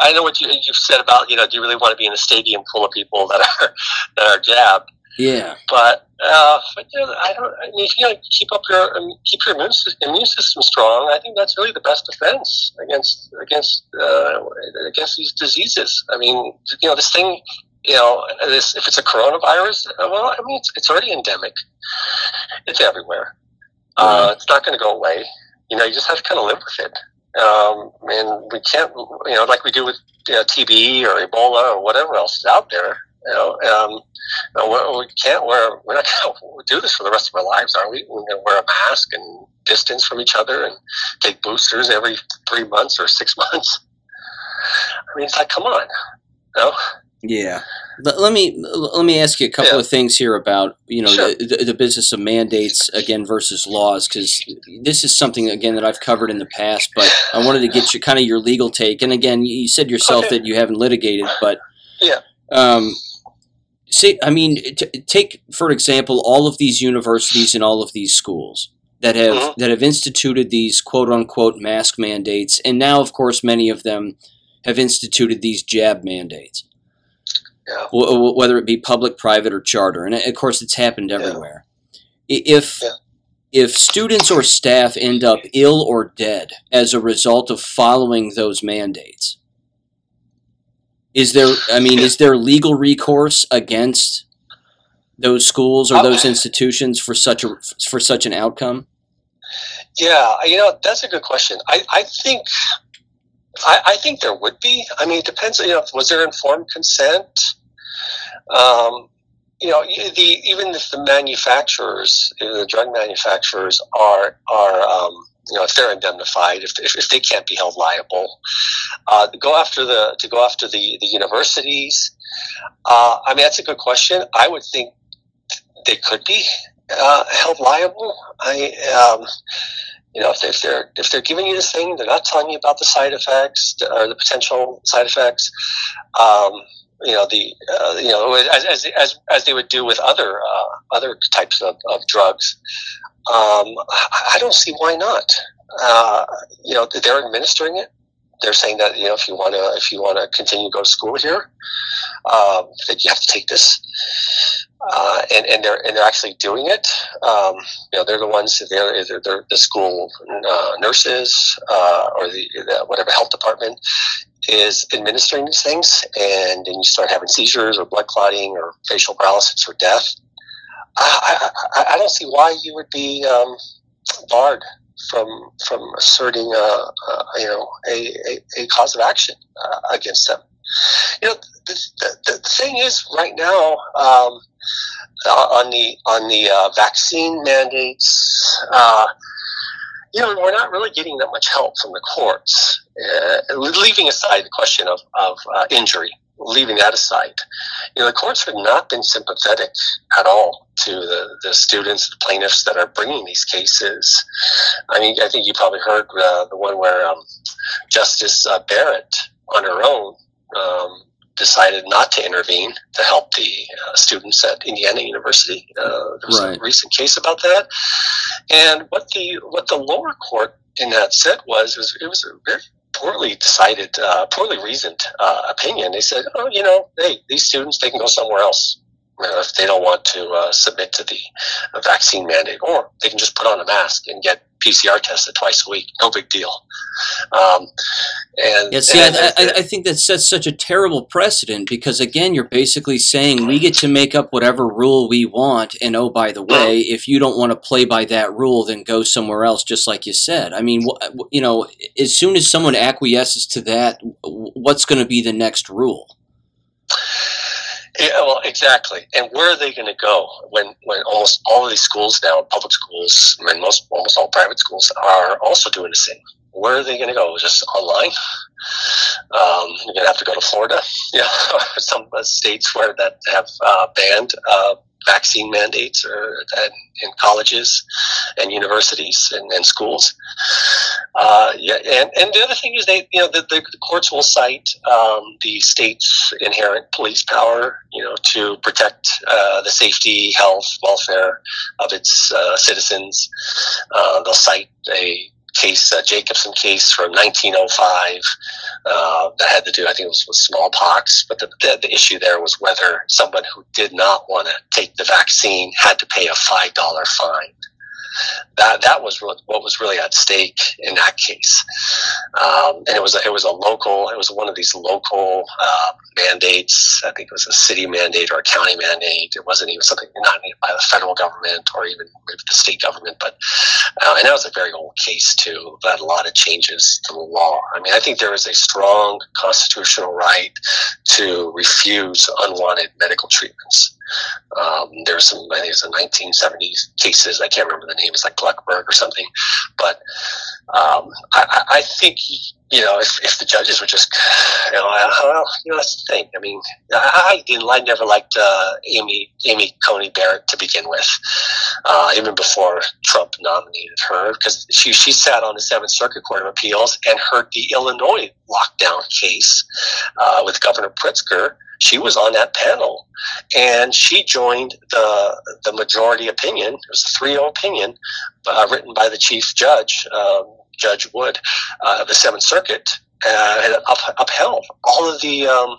I know what you you've said about. You know, do you really want to be in a stadium full of people that are that are jabbed? Yeah. But uh, but you know, I don't. I mean, if you gotta keep up your um, keep your immune system, immune system strong, I think that's really the best defense against against uh, against these diseases. I mean, you know, this thing. You know, this if it's a coronavirus, well, I mean, it's, it's already endemic. It's everywhere. Uh, it's not going to go away. You know, you just have to kind of live with it. Um, and we can't, you know, like we do with you know, TB or Ebola or whatever else is out there. You know, um, we can't wear. We're not going to do this for the rest of our lives, are we? We're going to wear a mask and distance from each other and take boosters every three months or six months. I mean, it's like, come on, you know? Yeah. Let me let me ask you a couple yeah. of things here about you know sure. the, the business of mandates again versus laws because this is something again that I've covered in the past, but I wanted to get you kind of your legal take. And again, you said yourself okay. that you haven't litigated, but yeah. Um, say, I mean, t- take for example all of these universities and all of these schools that have uh-huh. that have instituted these quote unquote mask mandates, and now, of course, many of them have instituted these jab mandates. Yeah. W- whether it be public, private, or charter, and of course, it's happened everywhere. Yeah. If yeah. if students or staff end up ill or dead as a result of following those mandates, is there? I mean, is there legal recourse against those schools or those institutions for such a for such an outcome? Yeah, you know that's a good question. I, I think I, I think there would be. I mean, it depends. You know, was there informed consent? Um, you know, the even if the manufacturers, the drug manufacturers, are are um, you know, if they're indemnified, if, if, if they can't be held liable, uh, go after the to go after the the universities. Uh, I mean, that's a good question. I would think they could be uh, held liable. I, um, You know, if, if they're if they're giving you this thing, they're not telling you about the side effects or the potential side effects. Um, you know the uh, you know as, as, as, as they would do with other uh, other types of, of drugs. Um, I don't see why not. Uh, you know they're administering it. They're saying that you know if you want to if you want to continue to go to school here, um, that you have to take this. Uh, and, and they're and they're actually doing it. Um, you know, they're the ones. They're either they're the school uh, nurses uh, or the, the, whatever health department is administering these things, and then you start having seizures or blood clotting or facial paralysis or death. I, I, I don't see why you would be um, barred from from asserting a, a you know a, a, a, cause of action uh, against them. You know, the, the, the, thing is, right now, um, uh, on the on the uh, vaccine mandates, uh, you know, we're not really getting that much help from the courts. Uh, leaving aside the question of of uh, injury, leaving that aside, you know, the courts have not been sympathetic at all to the, the students, the plaintiffs that are bringing these cases. I mean, I think you probably heard uh, the one where um, Justice Barrett, on her own, um, decided not to intervene to help the uh, students at Indiana University. Uh, there was right. a recent case about that, and what the what the lower court in that said was, was it was a very poorly decided, uh, poorly reasoned uh, opinion. They said, "Oh, you know, hey, these students they can go somewhere else." if they don't want to uh, submit to the vaccine mandate, or they can just put on a mask and get PCR tested twice a week. No big deal. Um, and yeah, see, and, I, I, I, think that sets such a terrible precedent because again, you're basically saying we get to make up whatever rule we want, and oh, by the way, if you don't want to play by that rule, then go somewhere else. Just like you said. I mean, you know, as soon as someone acquiesces to that, what's going to be the next rule? Yeah, well, exactly. And where are they going to go when, when almost all of these schools now, public schools, and most almost all private schools, are also doing the same? Where are they going to go? Just online? Um, you're going to have to go to Florida, yeah, some states where that have uh, banned uh, vaccine mandates or in colleges and universities and, and schools. Uh, yeah, and, and the other thing is they, you know, the, the, courts will cite um, the state's inherent police power, you know, to protect uh, the safety, health, welfare of its uh, citizens. Uh, they'll cite a case, uh, Jacobson case from 1905 uh, that had to do, I think it was with smallpox. But the, the, the, issue there was whether someone who did not want to take the vaccine had to pay a $5 fine that that was what, was really at stake in that case. Um, and it was a, it was a local. It was one of these local uh, mandates. I think it was a city mandate or a county mandate. It wasn't even something not by the federal government or even the state government. But uh, and that was a very old case too. That a lot of changes to the law. I mean, I think there is a strong constitutional right to refuse unwanted medical treatments. Um, there's some, I think it's a 1970s cases. I can't remember the name. It's like Gluckberg or something. But um, I, I, think, you know, if, if the judges were just, you know, well, you know, that's the thing. I mean, I I never liked uh, Amy, Amy Coney Barrett to begin with, uh, even before Trump nominated her, because she, she sat on the Seventh Circuit Court of Appeals and heard the Illinois lockdown case uh, with Governor Pritzker she was on that panel and she joined the the majority opinion. It was a 3-0 opinion uh, written by the chief judge, um, Judge Wood, uh, of the Seventh Circuit, uh, and up, upheld all of the um,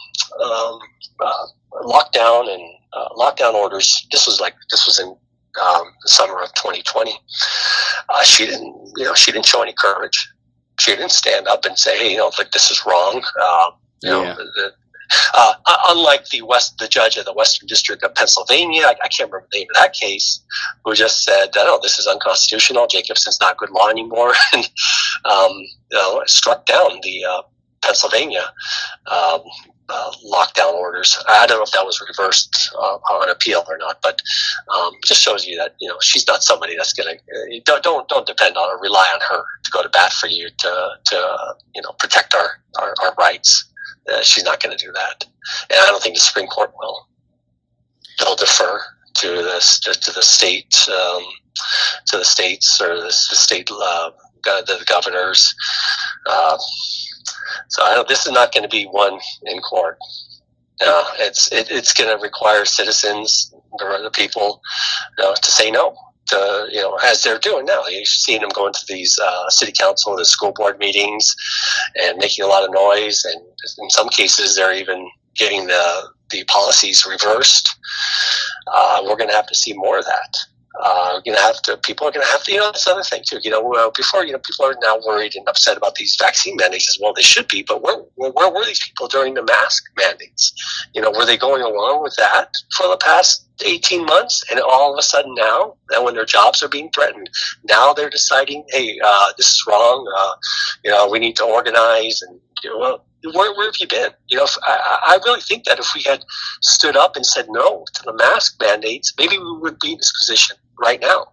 um, uh, lockdown and uh, lockdown orders. This was like this was in um, the summer of 2020. Uh, she didn't, you know, she didn't show any courage. She didn't stand up and say, hey, you know, like this is wrong. you yeah. know, the, uh, unlike the West, the judge of the Western District of Pennsylvania, I, I, can't remember the name of that case, who just said, "Oh, this is unconstitutional. Jacobson's not good law anymore," and um, you know, struck down the uh, Pennsylvania um, uh, lockdown orders. I don't know if that was reversed uh, on appeal or not, but um, just shows you that you know she's not somebody that's going to uh, don't, don't don't depend on or rely on her to go to bat for you to to you know protect our our, our rights. Uh, she's not going to do that, and I don't think the Supreme Court will. They'll defer to the to the state um, to the states or the, the state uh, the governors. Uh, so this is not going to be won in court. Uh, it's it, it's going to require citizens, the, people, uh, to say no. To, you know, as they're doing now, you've seen them going to these uh, city council, the school board meetings, and making a lot of noise. And in some cases, they're even getting the the policies reversed. Uh, we're going to have to see more of that uh, you know, have to, people are going to have to, you know, that's another thing too. You know, before, you know, people are now worried and upset about these vaccine mandates as well. They should be, but where, where, were these people during the mask mandates? You know, were they going along with that for the past 18 months? And all of a sudden now, and when their jobs are being threatened, now they're deciding, hey, uh, this is wrong. Uh, you know, we need to organize and, you know, well, where, where have you been? You know, I, I really think that if we had stood up and said no to the mask mandates, maybe we would be in this position right now.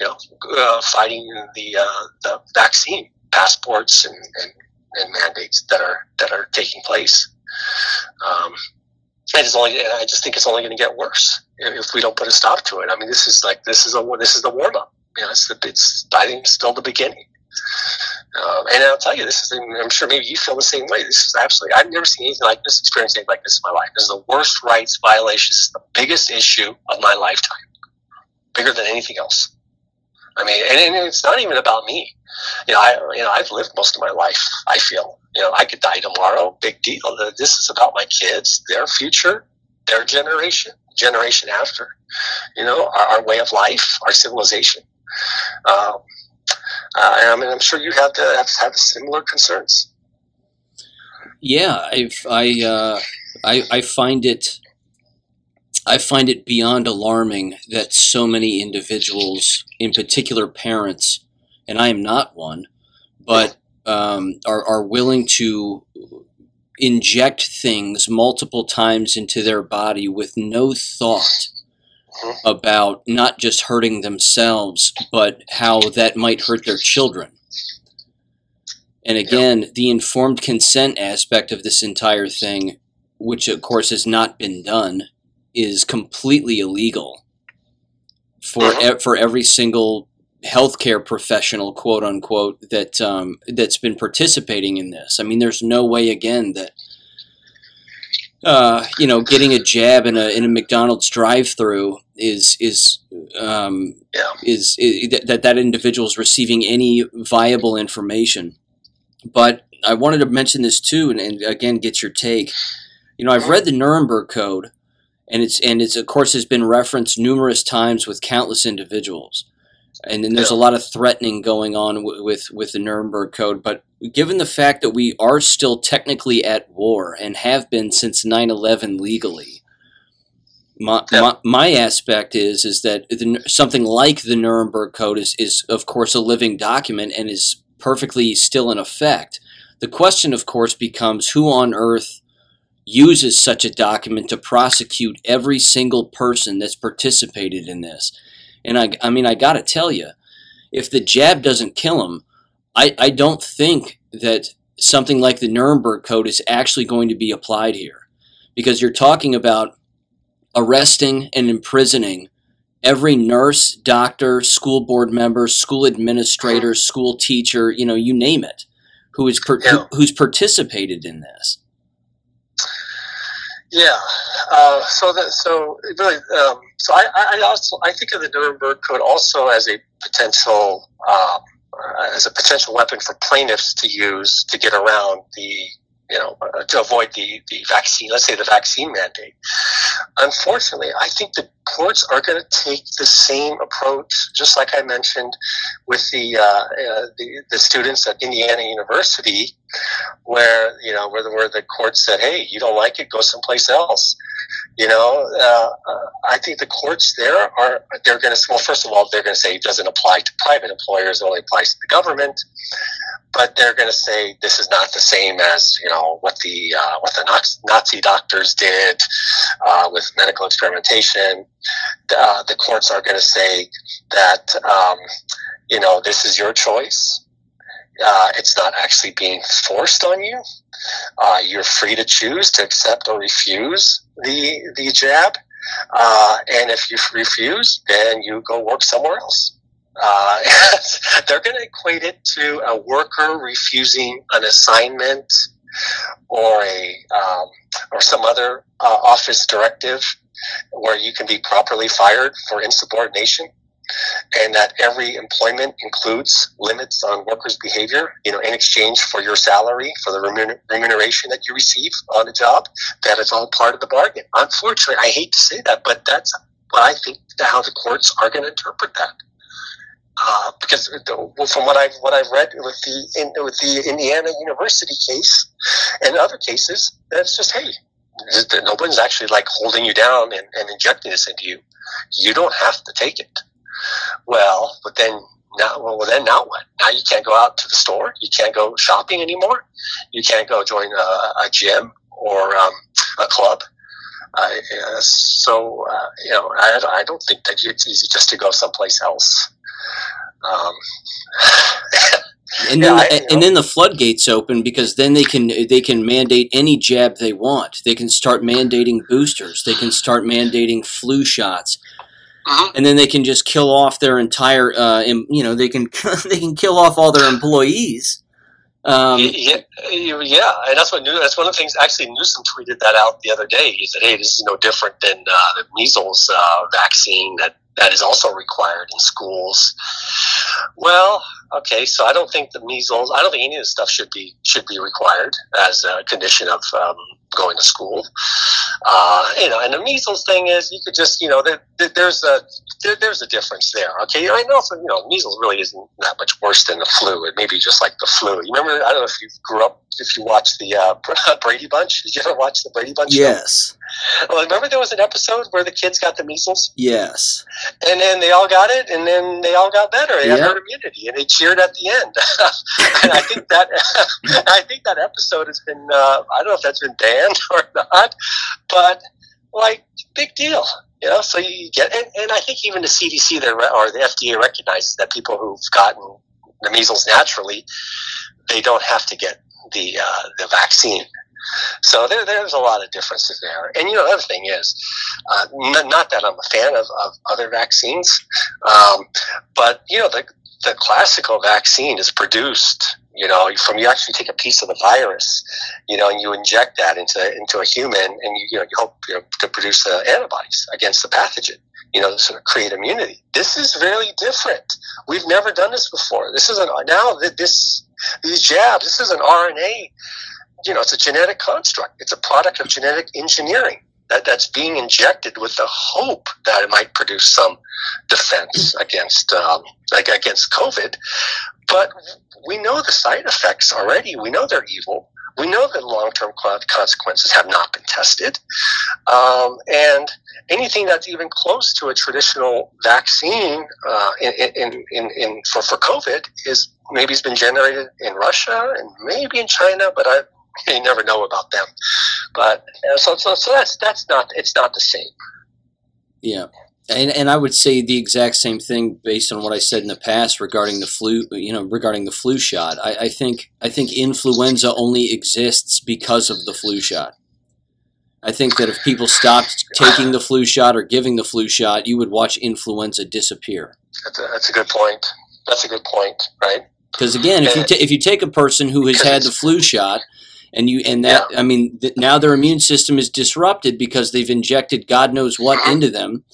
You know, uh, fighting the uh, the vaccine passports and, and, and, mandates that are that are taking place. Um, it's only, I just think it's only going to get worse if we don't put a stop to it. I mean, this is like this is a this is the warm up. You know, it's the, it's I think still the beginning. Um, and I'll tell you, this is, I'm sure maybe you feel the same way. This is absolutely, I've never seen anything like this, experienced anything like this in my life. This is the worst rights violations. This is the biggest issue of my lifetime, bigger than anything else. I mean, and, and it's not even about me. You know, I, you know, I've lived most of my life. I feel, you know, I could die tomorrow. Big deal. This is about my kids, their future, their generation, generation after. You know, our, our way of life, our civilization. Um, uh, I mean, I'm sure you have to have, have similar concerns. Yeah, I've, I, uh, I, I find it, I find it beyond alarming that so many individuals, in particular parents, and I am not one, but um, are, are willing to inject things multiple times into their body with no thought about not just hurting themselves, but how that might hurt their children. And again, the informed consent aspect of this entire thing, which of course has not been done, is completely illegal for uh-huh. e- for every single healthcare professional, quote unquote, that um, that's been participating in this. I mean, there's no way again that uh, you know, getting a jab in a in a McDonald's drive-through is is um, yeah. is, is that that individual is receiving any viable information. But I wanted to mention this too, and, and again, get your take. You know, I've read the Nuremberg Code, and it's and it's of course has been referenced numerous times with countless individuals and then there's a lot of threatening going on w- with with the Nuremberg Code. But given the fact that we are still technically at war and have been since 9/11 legally, my, yeah. my, my, aspect is is that the, something like the Nuremberg Code is is of course a living document and is perfectly still in effect. The question, of course, becomes who on earth uses such a document to prosecute every single person that's participated in this and I, I mean, I got to tell you, if the jab doesn't kill him, I, I don't think that something like the Nuremberg Code is actually going to be applied here. Because you're talking about arresting and imprisoning every nurse, doctor, school board member, school administrator, school teacher, you know, you name it, who is per- who's participated in this. Yeah. Uh, so that so really um, so I, I also I think of the Nuremberg Code also as a potential um, as a potential weapon for plaintiffs to use to get around the you know, uh, to avoid the, the vaccine, let's say the vaccine mandate. Unfortunately, I think the courts are going to take the same approach, just like I mentioned with the, uh, uh, the, the students at Indiana University, where you know where the, where the court said, "Hey, you don't like it, go someplace else." You know, uh, uh I think the courts there are they're going to well, first of all, they're going to say it doesn't apply to private employers; it only applies to the government but they're going to say this is not the same as you know what the uh, what the Nazi doctors did uh, with medical experimentation. Uh, the courts are going to say that um, you know this is your choice. Uh, it's not actually being forced on you. Uh, you're free to choose to accept or refuse the the jab. Uh, and if you refuse, then you go work somewhere else. Uh, they're going to equate it to a worker refusing an assignment or a um, or some other uh, office directive where you can be properly fired for insubordination and that every employment includes limits on workers' behavior, you know, in exchange for your salary, for the remuneration that you receive on a job, that is all part of the bargain. Unfortunately, I hate to say that, but that's what I think how the courts are going to interpret that. Uh, because from what I've what I've read with the in, with the Indiana University case and other cases, that's just hey, nobody's actually like holding you down and, and injecting this into you. You don't have to take it. Well, but then now, well, then now what? Now you can't go out to the store. You can't go shopping anymore. You can't go join a, a gym or um, a club. Uh, so, uh, you know, I, I don't think that it's easy just to go someplace else. Um, and then, yeah, I, and then the floodgates open because then they can they can mandate any jab they want. They can start mandating boosters. They can start mandating flu shots. Uh-huh. And then they can just kill off their entire, uh, you know, they can they can kill off all their employees. Um, yeah, yeah, and that's what new. That's one of the things. Actually, Newsom tweeted that out the other day. He said, "Hey, this is no different than uh, the measles uh, vaccine that that is also required in schools." Well, okay, so I don't think the measles. I don't think any of this stuff should be should be required as a condition of um, going to school. Uh, you know, and the measles thing is you could just, you know, there, there's a there, there's a difference there. Okay, I know, you know, measles really isn't that much worse than the flu. It may be just like the flu. You remember? I don't know if you grew up, if you watched the uh, Brady Bunch. Did you ever watch the Brady Bunch? Yes. Well, remember there was an episode where the kids got the measles. Yes. And then they all got it, and then they all got better. They yep. herd immunity, and they cheered at the end. and I think that I think that episode has been uh, I don't know if that's been banned or not, but like big deal. You know, so you get, and, and I think even the CDC or the FDA recognizes that people who've gotten the measles naturally, they don't have to get the uh, the vaccine. So there, there's a lot of differences there. And you know, the other thing is, uh, n- not that I'm a fan of, of other vaccines, um, but you know, the the classical vaccine is produced you know from you actually take a piece of the virus you know and you inject that into into a human and you, you know you hope you know, to produce the antibodies against the pathogen you know to sort of create immunity. This is really different. We've never done this before. This is an now that this these jabs this is an rna you know it's a genetic construct. It's a product of genetic engineering that, that's being injected with the hope that it might produce some defense against um, like against COVID. But we know the side effects already. We know they're evil. We know that long-term consequences have not been tested, um, and anything that's even close to a traditional vaccine uh, in, in, in, for, for COVID is maybe has been generated in Russia and maybe in China, but I, you never know about them. But uh, so, so, so that's that's not it's not the same. Yeah. And, and I would say the exact same thing based on what I said in the past regarding the flu, you know, regarding the flu shot. I, I think I think influenza only exists because of the flu shot. I think that if people stopped taking the flu shot or giving the flu shot, you would watch influenza disappear. That's a, that's a good point. That's a good point, right? Because again, if you ta- if you take a person who has had the flu shot and you and that yeah. I mean th- now their immune system is disrupted because they've injected God knows what mm-hmm. into them.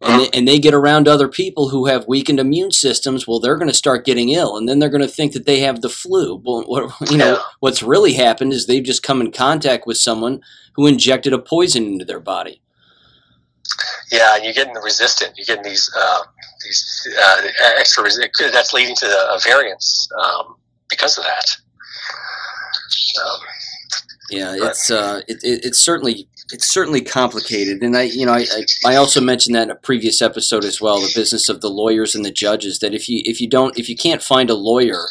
And they, and they get around other people who have weakened immune systems. Well, they're going to start getting ill, and then they're going to think that they have the flu. Well, what, you know, what's really happened is they've just come in contact with someone who injected a poison into their body. Yeah, and you're getting the resistant. You're getting these uh, these uh, extra. That's leading to the variants um, because of that. Um, yeah, it's uh, it, it, it's certainly it's certainly complicated, and I you know I, I also mentioned that in a previous episode as well. The business of the lawyers and the judges. That if you if you don't if you can't find a lawyer,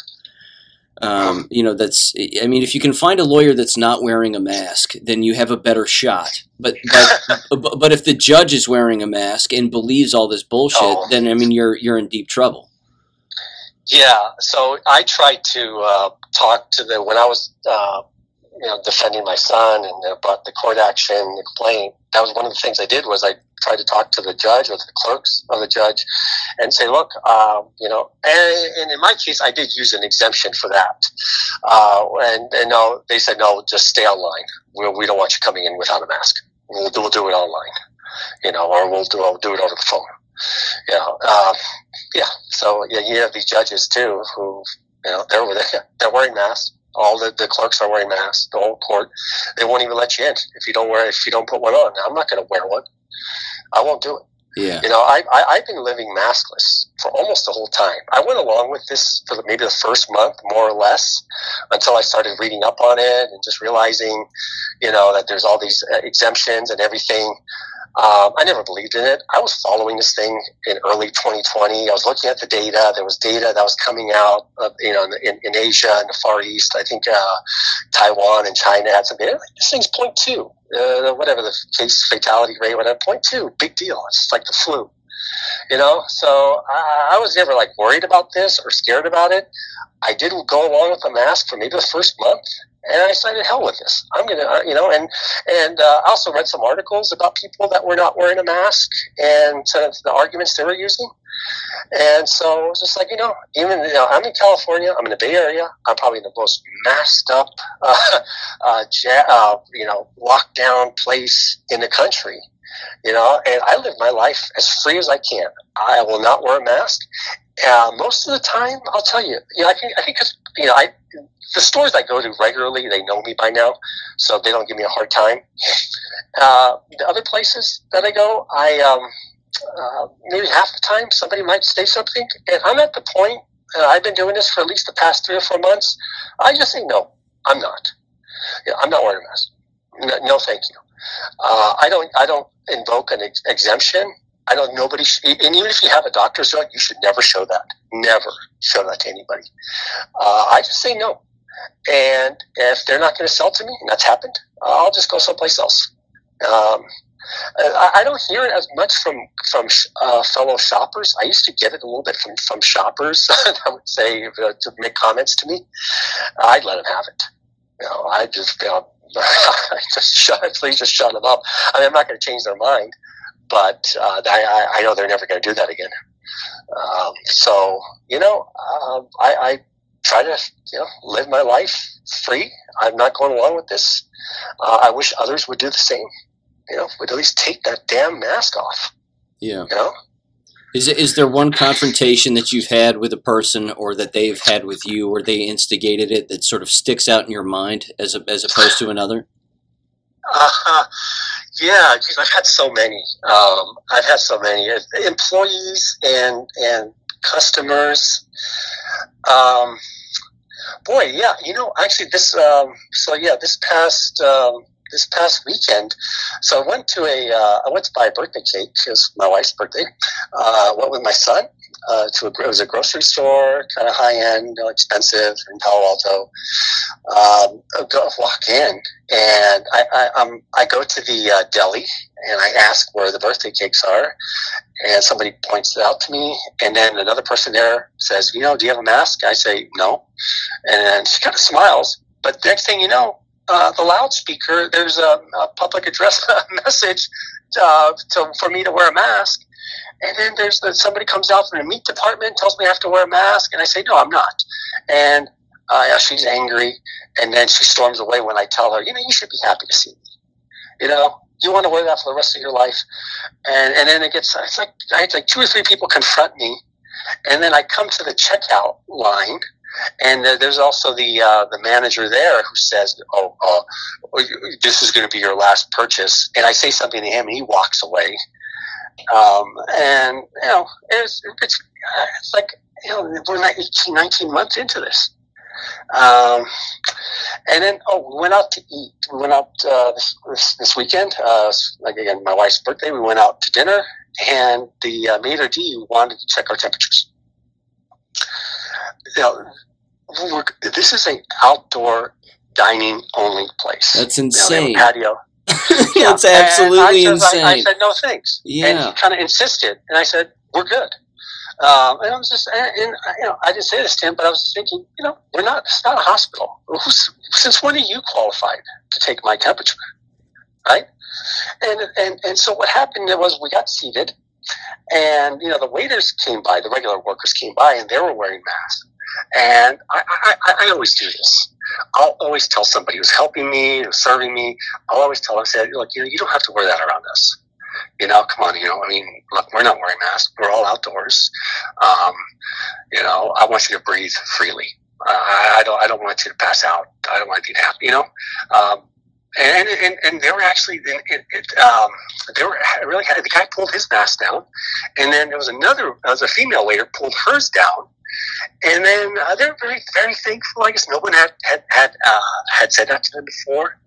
um, you know that's I mean if you can find a lawyer that's not wearing a mask, then you have a better shot. But but but if the judge is wearing a mask and believes all this bullshit, oh. then I mean you're you're in deep trouble. Yeah, so I tried to uh, talk to the when I was uh, you know, defending my son and uh, brought the court action, the complaint. That was one of the things I did was I tried to talk to the judge or the clerks of the judge and say, look, um, you know, and, and, in my case, I did use an exemption for that. Uh, and, and no, they said, no, just stay online. We, we don't want you coming in without a mask. We'll do, we'll do it online, you know, or we'll do, we'll do it over the phone. Know, um, yeah. So yeah, you have these judges too who, you know, they're, they're wearing masks all the, the clerks are wearing masks. The whole court, they won't even let you in if you don't wear if you don't put one on. Now, I'm not going to wear one. I won't do it. Yeah. You know, I, I I've been living maskless for almost the whole time. I went along with this for maybe the first month, more or less, until I started reading up on it and just realizing, you know, that there's all these uh, exemptions and everything. Um, I never believed in it. I was following this thing in early 2020. I was looking at the data. There was data that was coming out, you know, in, in, Asia and the Far East. I think uh, Taiwan and China had some data. This thing's point two, uh, whatever the case fatality rate, whatever, point two, big deal. It's like the flu, you know. So I, I was never like worried about this or scared about it. I didn't go along with the mask for maybe the first month, and I decided, hell with this. I'm gonna, uh, you know, and and uh, I also read some articles about people that were not wearing a mask and uh, the arguments they were using. And so it was just like, you know, even you know, I'm in California. I'm in the Bay Area. I'm probably the most masked up, uh, uh, ja- uh, you know, lockdown place in the country. You know, and I live my life as free as I can. I will not wear a mask. Uh, most of the time, I'll tell you, you know, I think I think because you know, I the stores I go to regularly, they know me by now, so they don't give me a hard time. Uh, the other places that I go, I um, uh, maybe half the time somebody might say something, and I'm at the point. Uh, I've been doing this for at least the past three or four months. I just say no, I'm not. Yeah, I'm not wearing a mask. No, no thank you. Uh, I don't. I don't invoke an ex- exemption. I don't. Nobody. Sh- and even if you have a doctor's note, you should never show that. Never show that to anybody. Uh, I just say no. And if they're not going to sell to me, and that's happened, I'll just go someplace else. Um, I, don't hear it as much from from uh, fellow shoppers. I used to get it a little bit from from shoppers. I would say uh, to make comments to me. I'd let them have it. You know, I just you I just shut. Please just shut them up. I mean, I'm not going to change their mind, but uh, I, I know they're never going to do that again. Um, so you know, um, I, I try to you know live my life free. I'm not going along with this. Uh, I wish others would do the same. You know, would at least take that damn mask off. Yeah. You know. Is is there one confrontation that you've had with a person, or that they've had with you, or they instigated it that sort of sticks out in your mind as a, as opposed to another? Uh, yeah, geez, I've had so many. Um, I've had so many employees and and customers. Um, boy, yeah, you know, actually, this. Um, so yeah, this past um, this past weekend, so I went to a uh, I went to buy a birthday cake. It was my wife's birthday. Uh, went with my son uh, to a it was a grocery store, kind of high end, you know, expensive in Palo Alto. Um, I go walk in, and I I, um, I go to the uh, deli and I ask where the birthday cakes are, and somebody points it out to me, and then another person there says, "You know, do you have a mask?" I say, "No," and she kind of smiles. But next thing you know, uh, the loudspeaker, there's a, a public address message uh, to, for me to wear a mask. And then there's the, somebody comes out from the meat department, tells me I have to wear a mask, and I say, no, I'm not. And uh, yeah, she's angry, and then she storms away when I tell her, you know, you should be happy to see me. You know, you want to wear that for the rest of your life. And, and then it gets, it's like, I had like two or three people confront me, and then I come to the checkout line, and there's also the uh, the manager there who says, "Oh, uh, this is going to be your last purchase." And I say something to him, and he walks away. Um, and you know, it's it's, it's like you know we're 18, 19 months into this. Um, and then oh, we went out to eat. We went out uh, this, this, this weekend. Uh, like again, my wife's birthday. We went out to dinner, and the uh, maitre d wanted to check our temperatures. Know, this is an outdoor dining only place. That's insane. You know, patio. That's absolutely I said, insane. I, I, said no thanks. Yeah. And he kind of insisted, and I said we're good. Um, and I was just, and, and, you know, I didn't say this to him, but I was thinking, you know, we're not, it's not a hospital. Who's, since when are you qualified to take my temperature? Right? And, and, and so what happened was we got seated and, you know, the waiters came by, the regular workers came by and they were wearing masks. And I, I, I always do this. I'll always tell somebody who's helping me, who's serving me, I'll always tell them, say, look, you know, you don't have to wear that around us. You know, come on, you know, I mean, look, we're not wearing masks. We're all outdoors. Um, you know, I want you to breathe freely. Uh, I don't, I don't want you to pass out. I don't want you to have, you know, um, and, and, and they were actually, it, it, um, they were really, the guy pulled his mask down and then there was another, there was a female waiter pulled hers down and then uh, they're very, very thankful. I guess no one had had had, uh, had said that to them before,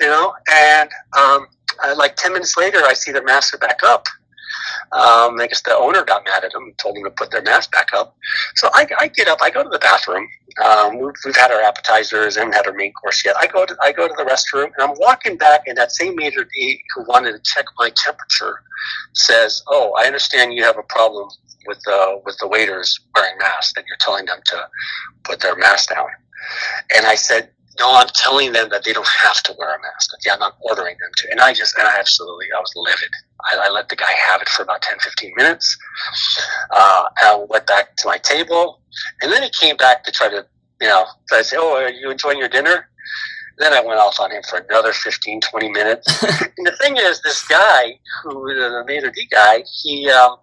you know. And um, uh, like ten minutes later, I see their masks are back up. Um, I guess the owner got mad at them, told them to put their mask back up. So I, I get up, I go to the bathroom. Um, we've, we've, had our appetizers and had our main course yet. I go to I go to the restroom and I'm walking back, and that same maitre d' who wanted to check my temperature says, "Oh, I understand you have a problem with the with the waiters wearing masks that you're telling them to put their mask down. And I said, no, I'm telling them that they don't have to wear a mask. Yeah, I'm not ordering them to. And I just, and I absolutely, I was livid. I, I let the guy have it for about 10, 15 minutes. Uh, I went back to my table, and then he came back to try to, you know, I said, oh, are you enjoying your dinner? Then I went off on him for another 15, 20 minutes. and the thing is, this guy, who the maitre d' guy, he, um,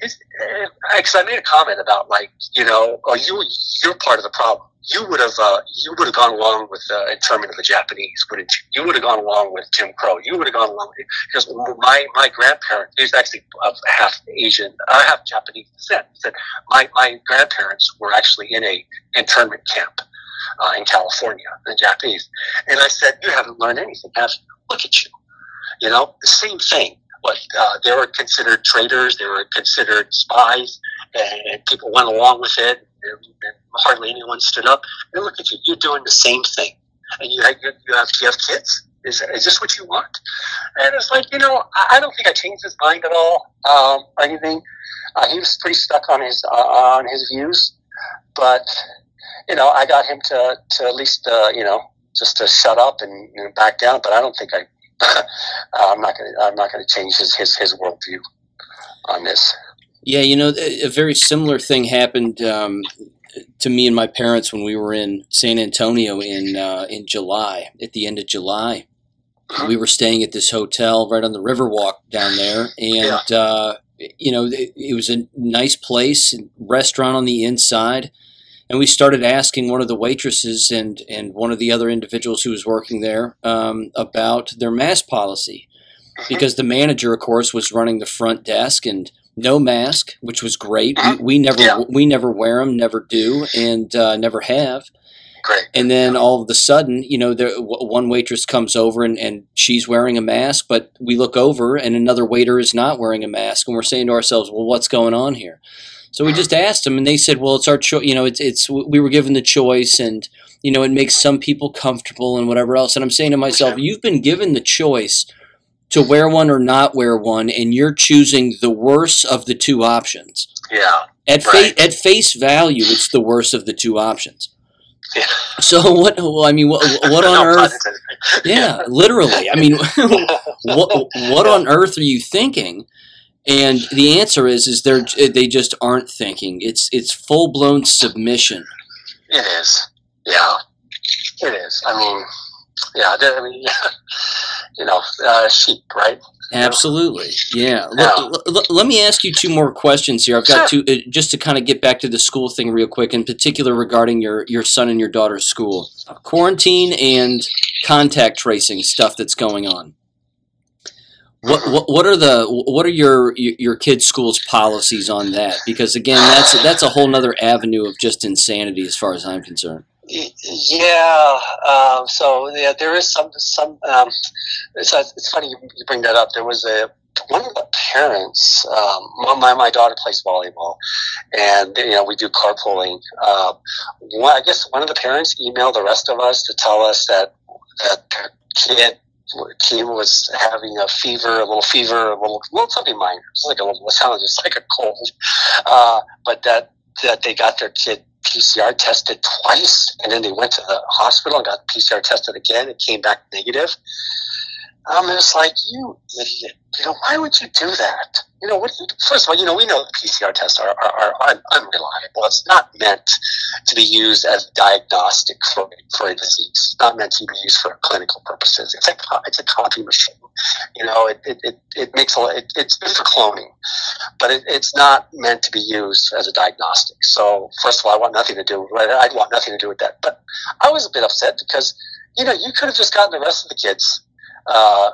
because I made a comment about like you know, oh, you you're part of the problem. You would have uh, you would have gone along with the internment of the Japanese, wouldn't you? You would have gone along with Jim Crow. You would have gone along with because my my grandparent is actually of half Asian, uh, half Japanese descent. Said my my grandparents were actually in a internment camp uh, in California, the Japanese, and I said, you haven't learned anything, have you? Look at you. You know, the same thing but uh, they were considered traitors, they were considered spies, and people went along with it, and, hardly anyone stood up. And look at you, you're doing the same thing, and you have you have you have kids. Is, is this what you want? And it's like you know, I, I don't think I changed his mind at all um, or anything. Uh, he was pretty stuck on his uh, on his views, but you know, I got him to to at least uh, you know just to shut up and you back down. But I don't think I I'm not going to I'm not going to change his, his his worldview on this. Yeah, you know, a very similar thing happened um, to me and my parents when we were in San Antonio in uh, in July at the end of July. Uh-huh. We were staying at this hotel right on the Riverwalk down there, and yeah. uh, you know, it, it was a nice place, restaurant on the inside and we started asking one of the waitresses and and one of the other individuals who was working there um, about their mask policy uh-huh. because the manager of course was running the front desk and no mask which was great we, we never yeah. we never wear them never do and uh, never have Great. And then all of a sudden, you know, there, one waitress comes over and, and she's wearing a mask, but we look over and another waiter is not wearing a mask, and we're saying to ourselves, "Well, what's going on here?" So we just asked them, and they said, "Well, it's our choice. You know, it's it's we were given the choice, and you know, it makes some people comfortable and whatever else." And I'm saying to myself, "You've been given the choice to wear one or not wear one, and you're choosing the worst of the two options." Yeah. At right. fa- at face value, it's the worst of the two options. Yeah. So what? Well, I mean, what, what on earth? Yeah, literally. I mean, what what on earth are you thinking? And the answer is, is they're they just aren't thinking. It's it's full blown submission. It is, yeah, it is. I mean, yeah, I mean, you know, uh, sheep, right? Absolutely, yeah. yeah. Let, let, let, me ask you two more questions here. I've got sure. to uh, just to kind of get back to the school thing real quick, in particular regarding your your son and your daughter's school, quarantine and contact tracing stuff that's going on. What, what what are the what are your your kids' schools policies on that? Because again, that's that's a whole other avenue of just insanity, as far as I'm concerned. Yeah. Um, so yeah, there is some some. Um, it's, it's funny you, bring that up. There was a one of the parents. Um, my my daughter plays volleyball, and you know we do carpooling. Uh, one, I guess one of the parents emailed the rest of us to tell us that that kid Kim was having a fever, a little fever, a little, well, something minor. It's like a little, it sounded just like a cold. Uh, but that, that they got their kid PCR tested twice, and then they went to the hospital and got PCR tested again. It came back negative. I'm just like, you idiot. You know, why would you do that? You know, what, first of all, you know, we know PCR tests are, are, are un- unreliable. It's not meant to be used as diagnostic for, for a disease. It's not meant to be used for clinical purposes. It's a, it's a copy machine. You know, it, it, it, it makes a it, it's good for cloning, but it, it's not meant to be used as a diagnostic. So, first of all, I want nothing to do with it. I'd want nothing to do with that. But I was a bit upset because, you know, you could have just gotten the rest of the kids uh,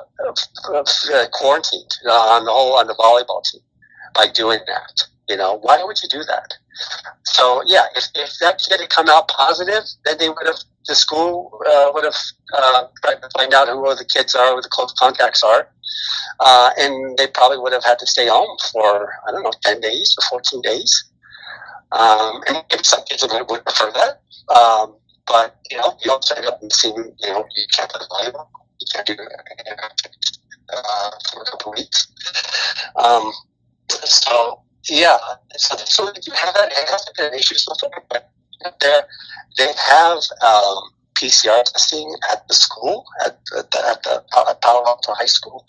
uh, quarantined on the whole on the volleyball team by doing that. You know, why would you do that? So yeah, if, if that kid had come out positive, then they would have the school uh, would have uh, tried to find out who all the kids are, who the close contacts are, uh, and they probably would have had to stay home for I don't know ten days or fourteen days. Um, and some kids would prefer that, um, but you know, you also end up and seeing you know you can't play volleyball for a couple of weeks. Um, so yeah, so, so you have that. It hasn't been an issue so far, but they have um, PCR testing at the school at the, at the at Palo Alto High School.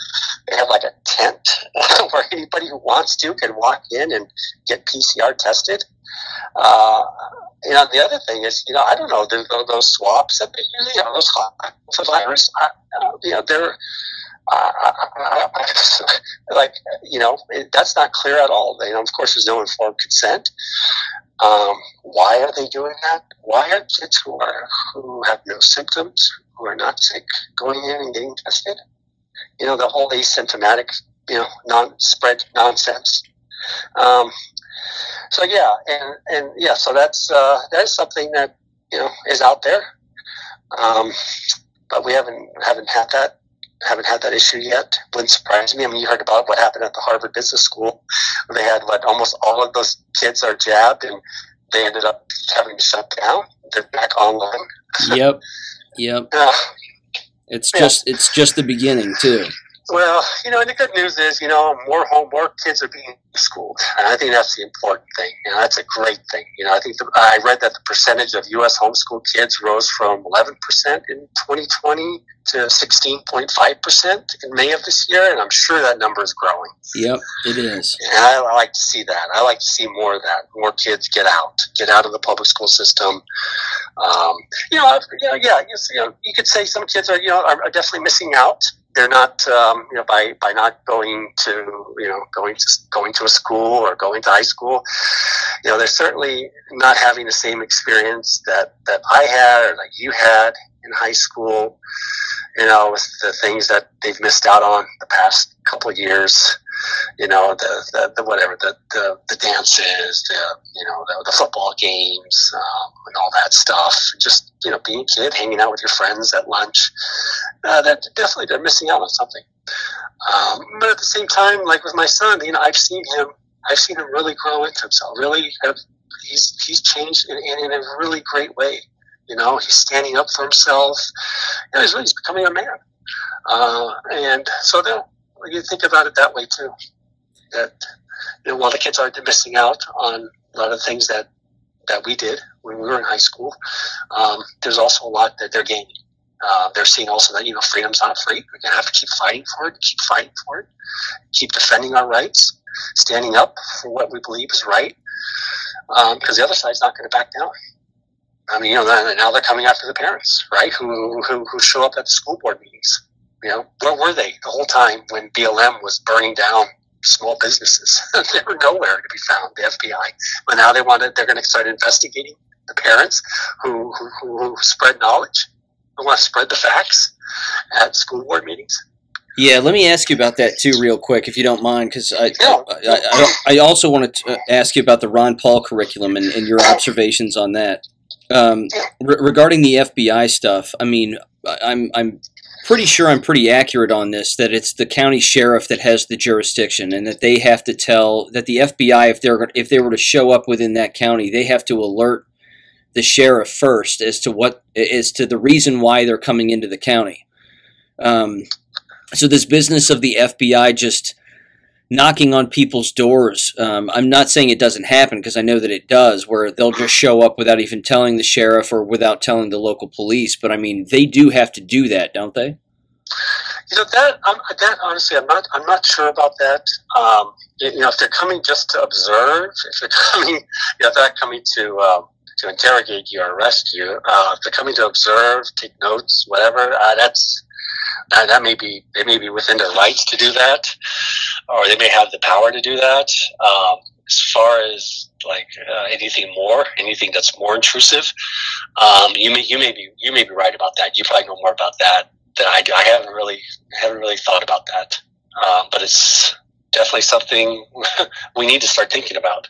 They have like a tent where anybody who wants to can walk in and get PCR tested. Uh, you know, the other thing is, you know, I don't know those, those swabs that they use, you know, those for virus. I, you know, they're uh, like, you know, it, that's not clear at all. You know, of course, there's no informed consent. Um, why are they doing that? Why are kids who are who have no symptoms, who are not sick, going in and getting tested? You know, the whole asymptomatic, you know, non-spread nonsense. Um, so yeah, and and yeah, so that's uh, that is something that you know is out there, um, but we haven't haven't had that haven't had that issue yet. Wouldn't surprise me. I mean, you heard about what happened at the Harvard Business School. They had what almost all of those kids are jabbed, and they ended up having to shut down. They're back online. yep, yep. Uh, it's just it's just the beginning too. Well, you know, and the good news is, you know, more home, more kids are being schooled, and I think that's the important thing. You know, that's a great thing. You know, I think the, I read that the percentage of U.S. homeschool kids rose from 11% in 2020 to 16.5% in May of this year, and I'm sure that number is growing. Yep, it is. And I, I like to see that. I like to see more of that. More kids get out, get out of the public school system. Um, you know, you know, yeah, you, you know, you could say some kids are, you know, are, are definitely missing out they're not um, you know by by not going to you know going to going to a school or going to high school you know they're certainly not having the same experience that that I had or that you had in high school you know with the things that they've missed out on the past couple of years you know the, the, the whatever the, the, the dances the you know the, the football games um, and all that stuff. Just you know being a kid hanging out with your friends at lunch uh, that definitely they're missing out on something. Um, but at the same time like with my son you know I've seen him I've seen him really grow into himself really have, he's he's changed in, in, in a really great way. You know he's standing up for himself. You know, he's really he's becoming a man. Uh, and so you think about it that way too. That you know, while the kids are missing out on a lot of things that that we did when we were in high school, um, there's also a lot that they're gaining. Uh, they're seeing also that you know freedom's not free. We're gonna have to keep fighting for it, keep fighting for it, keep defending our rights, standing up for what we believe is right. Because um, the other side's not going to back down. I mean, you know, now they're coming after the parents, right? Who, who who show up at the school board meetings you know, where were they the whole time when BLM was burning down small businesses? they were nowhere to be found. The FBI, but now they wanted they're going to start investigating the parents who, who, who spread knowledge, who want to spread the facts at school board meetings. Yeah, let me ask you about that too, real quick, if you don't mind, because I, I, I, I, also want to uh, ask you about the Ron Paul curriculum and, and your observations on that. Um, re- regarding the FBI stuff, I mean, I'm I'm pretty sure I'm pretty accurate on this that it's the county sheriff that has the jurisdiction and that they have to tell that the FBI if they're if they were to show up within that county they have to alert the sheriff first as to what as to the reason why they're coming into the county. Um, So this business of the FBI just knocking on people's doors. Um, I'm not saying it doesn't happen because I know that it does, where they'll just show up without even telling the sheriff or without telling the local police. But I mean, they do have to do that, don't they? You know that um, that honestly, I'm not I'm not sure about that. Um, you know, if they're coming just to observe, if they're coming, you know, they're coming to um, to interrogate you or arrest you, uh, if they're coming to observe, take notes, whatever, uh, that's that, that may be they may be within their rights to do that, or they may have the power to do that. Um, as far as like uh, anything more, anything that's more intrusive, um, you may you may be you may be right about that. You probably know more about that than I do. I haven't really haven't really thought about that, um, but it's definitely something we need to start thinking about.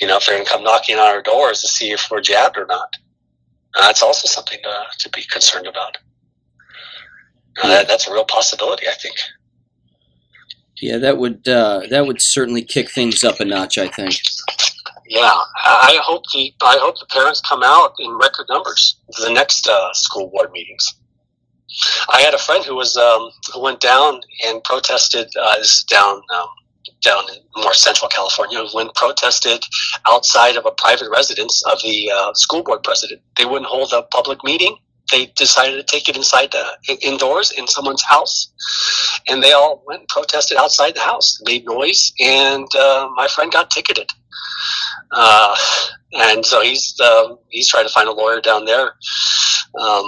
You know, if they're going to come knocking on our doors to see if we're jabbed or not, uh, that's also something to, to be concerned about. Uh, that, that's a real possibility, I think. Yeah, that would uh, that would certainly kick things up a notch. I think. Yeah, I hope the I hope the parents come out in record numbers to the next uh, school board meetings. I had a friend who was um, who went down and protested. Uh, this is down um, down in more central California. Who went protested outside of a private residence of the uh, school board president. They wouldn't hold a public meeting they decided to take it inside the indoors in someone's house, and they all went and protested outside the house, made noise, and uh, my friend got ticketed. Uh, and so he's um, he's trying to find a lawyer down there um,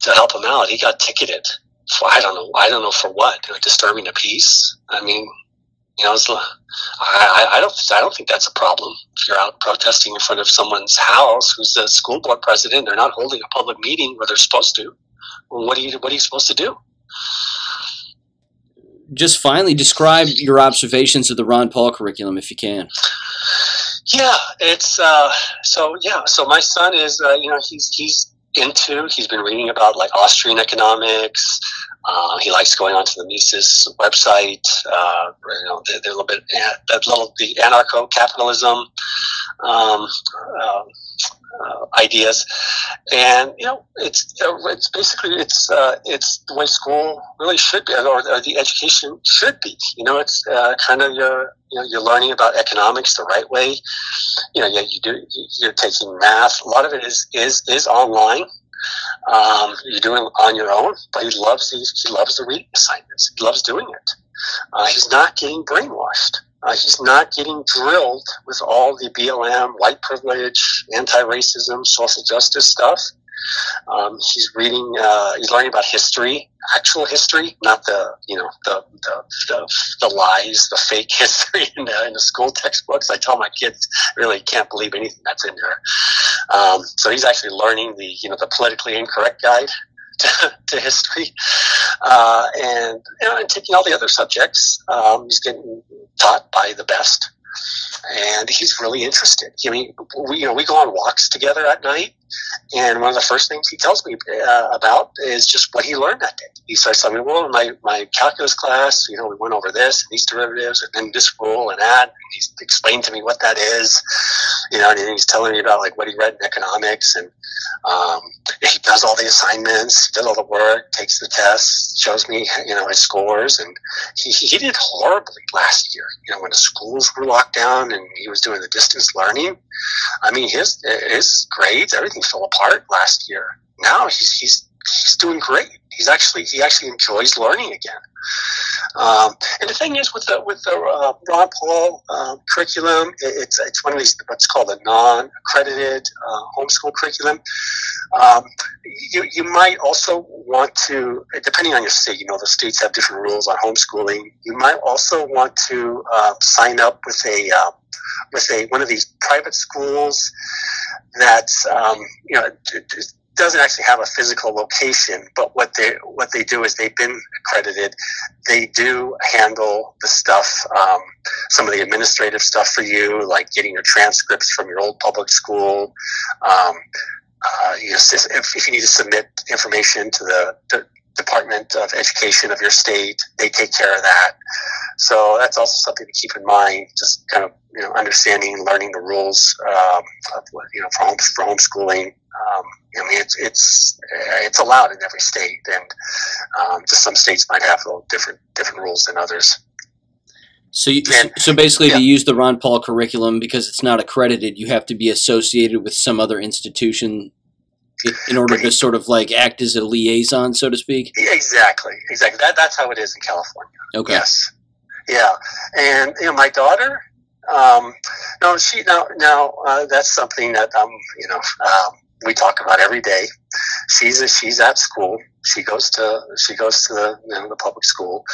to help him out. He got ticketed. For, I don't know. I don't know for what. Disturbing the peace. I mean, you know, it's, I, I don't I don't think that's a problem. If you're out protesting in front of someone's house who's the school board president, they're not holding a public meeting where they're supposed to. Well, what are you what are you supposed to do? Just finally describe your observations of the Ron Paul curriculum, if you can. Yeah, it's uh, so yeah. So my son is uh, you know he's he's into. He's been reading about like Austrian economics, uh, he likes going onto the Mises website. Uh, you know, they're, they're, a little bit that little the anarcho-capitalism um, uh, uh, ideas, and you know, it's it's basically it's uh, it's the way school really should be, or, or the education should be. You know, it's uh, kind of your you know you're learning about economics the right way. You know, yeah, you do you're taking math. A lot of it is is is online um, you're doing on your own, but he loves these. He loves the reading assignments. He loves doing it. Uh, he's not getting brainwashed. Uh, he's not getting drilled with all the BLM, white privilege, anti-racism, social justice stuff. Um, he's reading, uh, he's learning about history, actual history, not the, you know, the, the, the, the lies, the fake history in the, in the, school textbooks. I tell my kids, really can't believe anything that's in there. Um, so he's actually learning the, you know, the politically incorrect guide to, to history, uh, and, you know, and taking all the other subjects. Um, he's getting taught by the best and he's really interested. I mean, we you know we go on walks together at night, and one of the first things he tells me uh, about is just what he learned that day. He starts telling me, "Well, my my calculus class, you know, we went over this and these derivatives, and then this rule and that." And he's explained to me what that is, you know, and he's telling me about like what he read in economics, and um, he does all the assignments, does all the work, takes the tests, shows me, you know, his scores, and he he did horribly last year. You know, when the schools were locked down and he was doing the distance learning. I mean, his his grades, everything fell apart last year. Now he's he's he's doing great. He's actually he actually enjoys learning again. Um, and the thing is, with the with the uh, Ron Paul uh, curriculum, it, it's it's one of these what's called a non-accredited uh, homeschool curriculum. Um, you you might also want to, depending on your state, you know the states have different rules on homeschooling. You might also want to uh, sign up with a uh, with a one of these private schools that um, you know doesn't actually have a physical location, but what they what they do is they've been accredited. They do handle the stuff, um, some of the administrative stuff for you, like getting your transcripts from your old public school. Um, uh, you know, if, if, you need to submit information to the, the Department of Education of your state, they take care of that. So that's also something to keep in mind. Just kind of you know understanding, learning the rules um, of you know for, home, for homeschooling. Um, I mean, it's it's it's allowed in every state, and um, just some states might have a little different different rules than others. So, you, and, so basically, yeah. to use the Ron Paul curriculum, because it's not accredited, you have to be associated with some other institution in order to sort of like act as a liaison, so to speak. Exactly, exactly. That, that's how it is in California. Okay. Yes. Yeah, and you know, my daughter. Um, no, she now now uh, that's something that um you know um, we talk about every day. She's a, she's at school. She goes to she goes to the you know, the public school.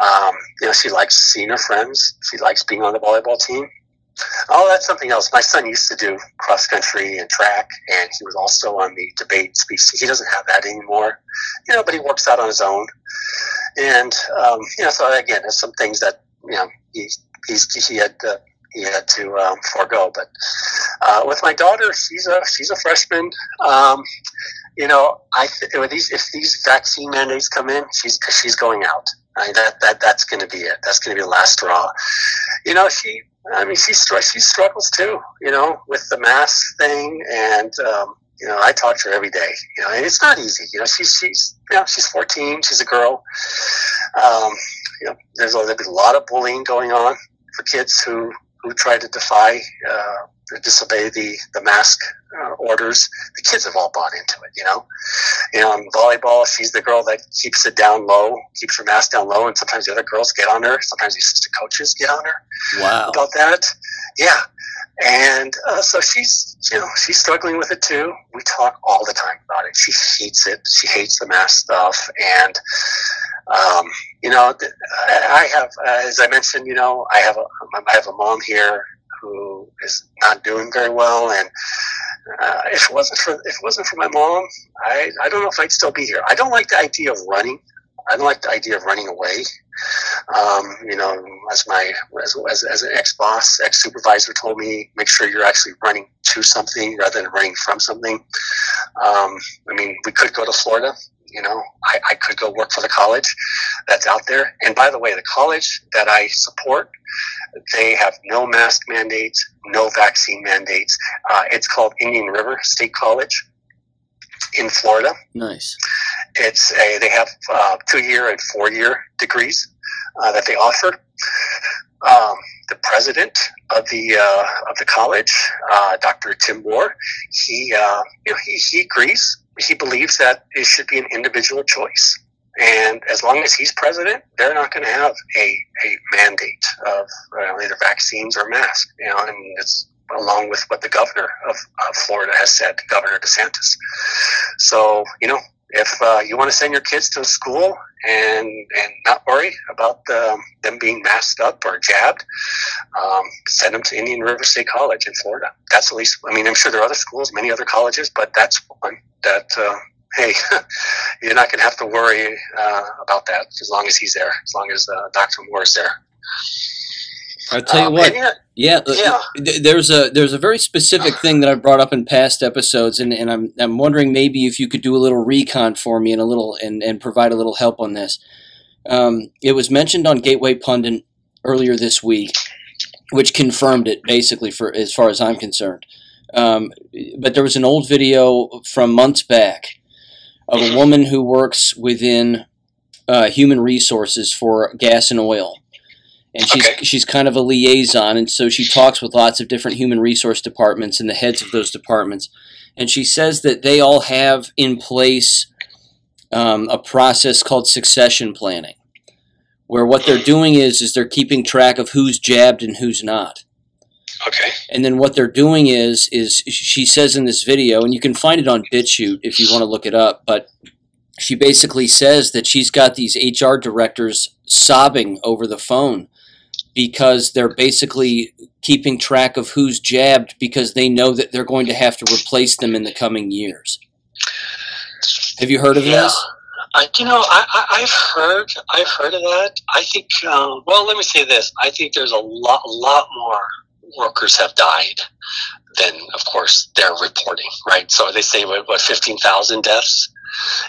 Um, you know, she likes seeing her friends. She likes being on the volleyball team. Oh, that's something else. My son used to do cross country and track, and he was also on the debate speech. He doesn't have that anymore, you know, but he works out on his own. And um, you know, so again, there's some things that you know he he's he had to, he had to um, forego. But uh, with my daughter, she's a she's a freshman. Um, you know, I th- these if these vaccine mandates come in, she's she's going out. I mean, that that that's going to be it. That's going to be the last straw. You know, she. I mean, she she struggles too. You know, with the mask thing, and um, you know, I talk to her every day. You know, and it's not easy. You know, she's she's you know she's 14. She's a girl. Um, you know, there's a, there's a lot of bullying going on for kids who who try to defy uh, disobey the the mask uh, orders. The kids have all bought into it, you know. You know, in volleyball, she's the girl that keeps it down low, keeps her mask down low, and sometimes the other girls get on her. Sometimes the assistant coaches get on her. Wow. About that, yeah. And uh, so she's, you know, she's struggling with it too. We talk all the time about it. She hates it. She hates the mask stuff, and um, you know, I have, as I mentioned, you know, I have a, I have a mom here who is not doing very well, and uh, if it wasn't for if it wasn't for my mom, I I don't know if I'd still be here. I don't like the idea of running. I don't like the idea of running away. Um, you know, as my as, as, as an ex boss, ex supervisor told me, make sure you're actually running to something rather than running from something. Um, I mean, we could go to Florida you know, I, I could go work for the college that's out there. And by the way, the college that I support, they have no mask mandates, no vaccine mandates. Uh, it's called Indian River State College in Florida. Nice. It's a they have uh, two year and four year degrees uh, that they offer. Um, the president of the uh, of the college, uh, Dr. Tim Moore, he uh, you know, he, he agrees he believes that it should be an individual choice. And as long as he's president, they're not going to have a, a mandate of uh, either vaccines or masks. You know, and it's along with what the governor of, of Florida has said, Governor DeSantis. So, you know, if uh, you want to send your kids to a school and and not worry about the, them being masked up or jabbed, um, send them to Indian River State College in Florida. That's at least. I mean, I'm sure there are other schools, many other colleges, but that's one that. Uh, hey, you're not going to have to worry uh, about that as long as he's there, as long as uh, Dr. Moore is there. I'll tell you um, what. Yeah, uh, yeah. There's a there's a very specific thing that I brought up in past episodes, and, and I'm I'm wondering maybe if you could do a little recon for me and a little and, and provide a little help on this. Um, it was mentioned on Gateway Pundit earlier this week, which confirmed it basically for as far as I'm concerned. Um, but there was an old video from months back of a woman who works within uh, human resources for gas and oil and she's okay. she's kind of a liaison, and so she talks with lots of different human resource departments and the heads of those departments, and she says that they all have in place um, a process called succession planning, where what they're doing is is they're keeping track of who's jabbed and who's not. Okay. And then what they're doing is is she says in this video, and you can find it on BitChute if you want to look it up, but she basically says that she's got these HR directors sobbing over the phone because they're basically keeping track of who's jabbed because they know that they're going to have to replace them in the coming years. Have you heard of yeah. this? I, you know, I, have heard, I've heard of that. I think, um, well, let me say this: I think there's a lot, lot more workers have died than, of course, they're reporting. Right? So they say what, what fifteen thousand deaths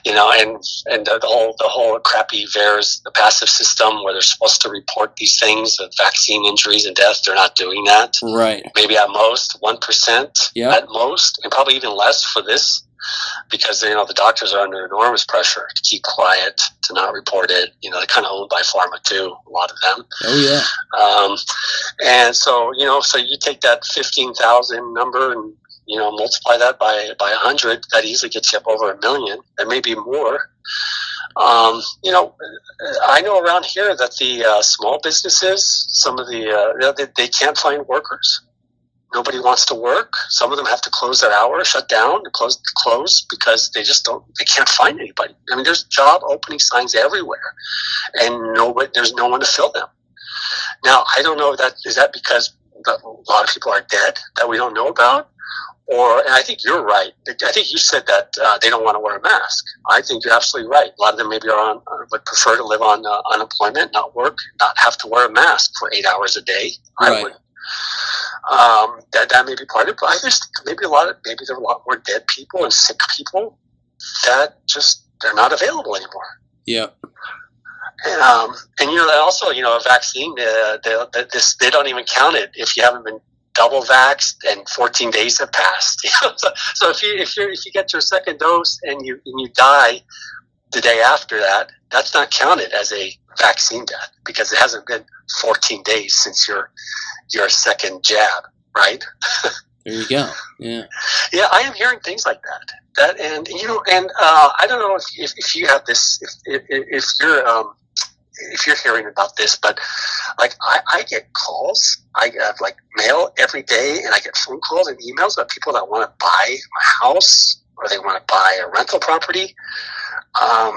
you know, and and the, the whole the whole crappy VAERS, the passive system where they're supposed to report these things, the vaccine injuries and deaths, they're not doing that. Right. Maybe at most one percent, Yeah. at most, and probably even less for this, because you know the doctors are under enormous pressure to keep quiet, to not report it. You know, they're kind of owned by pharma too, a lot of them. Oh yeah. Um, and so, you know, so you take that 15,000 number and, you know, multiply that by, by a 100, that easily gets you up over a million and maybe more. Um, you know, I know around here that the uh, small businesses, some of the, uh, they, they can't find workers. Nobody wants to work. Some of them have to close their hours, shut down, close, close because they just don't. They can't find anybody. I mean, there's job opening signs everywhere, and nobody. There's no one to fill them. Now, I don't know if that is that because a lot of people are dead that we don't know about, or and I think you're right. I think you said that uh, they don't want to wear a mask. I think you're absolutely right. A lot of them maybe are on uh, would prefer to live on uh, unemployment, not work, not have to wear a mask for eight hours a day. I would. Um, that that may be part of it. But I just maybe a lot of maybe there are a lot more dead people and sick people that just they're not available anymore. Yeah. And, um, and you know, that also, you know, a vaccine, uh, they, they, this, they don't even count it if you haven't been double vaxxed and 14 days have passed. So, so if you, if you, if you get your second dose and you, and you die the day after that, that's not counted as a vaccine death because it hasn't been 14 days since your, your second jab, right? There you go. Yeah. Yeah, I am hearing things like that. That and you know, and uh, I don't know if, if, if you have this, if if, if you're um, if you're hearing about this, but like I, I get calls, I have like mail every day, and I get phone calls and emails about people that want to buy my house or they want to buy a rental property. Um,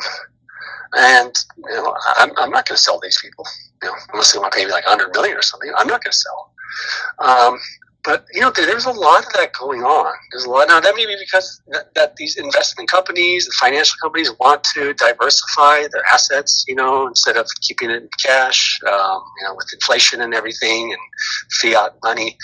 and you know, I'm, I'm not going to sell these people, you know, unless they want to pay me like 100 million or something. I'm not going to sell. Um, but you know, there- there's a lot of that going on. There's a lot now. That may be because that, that these investment companies, the financial companies, want to diversify their assets. You know, instead of keeping it in cash. Um, you know, with inflation and everything and fiat money,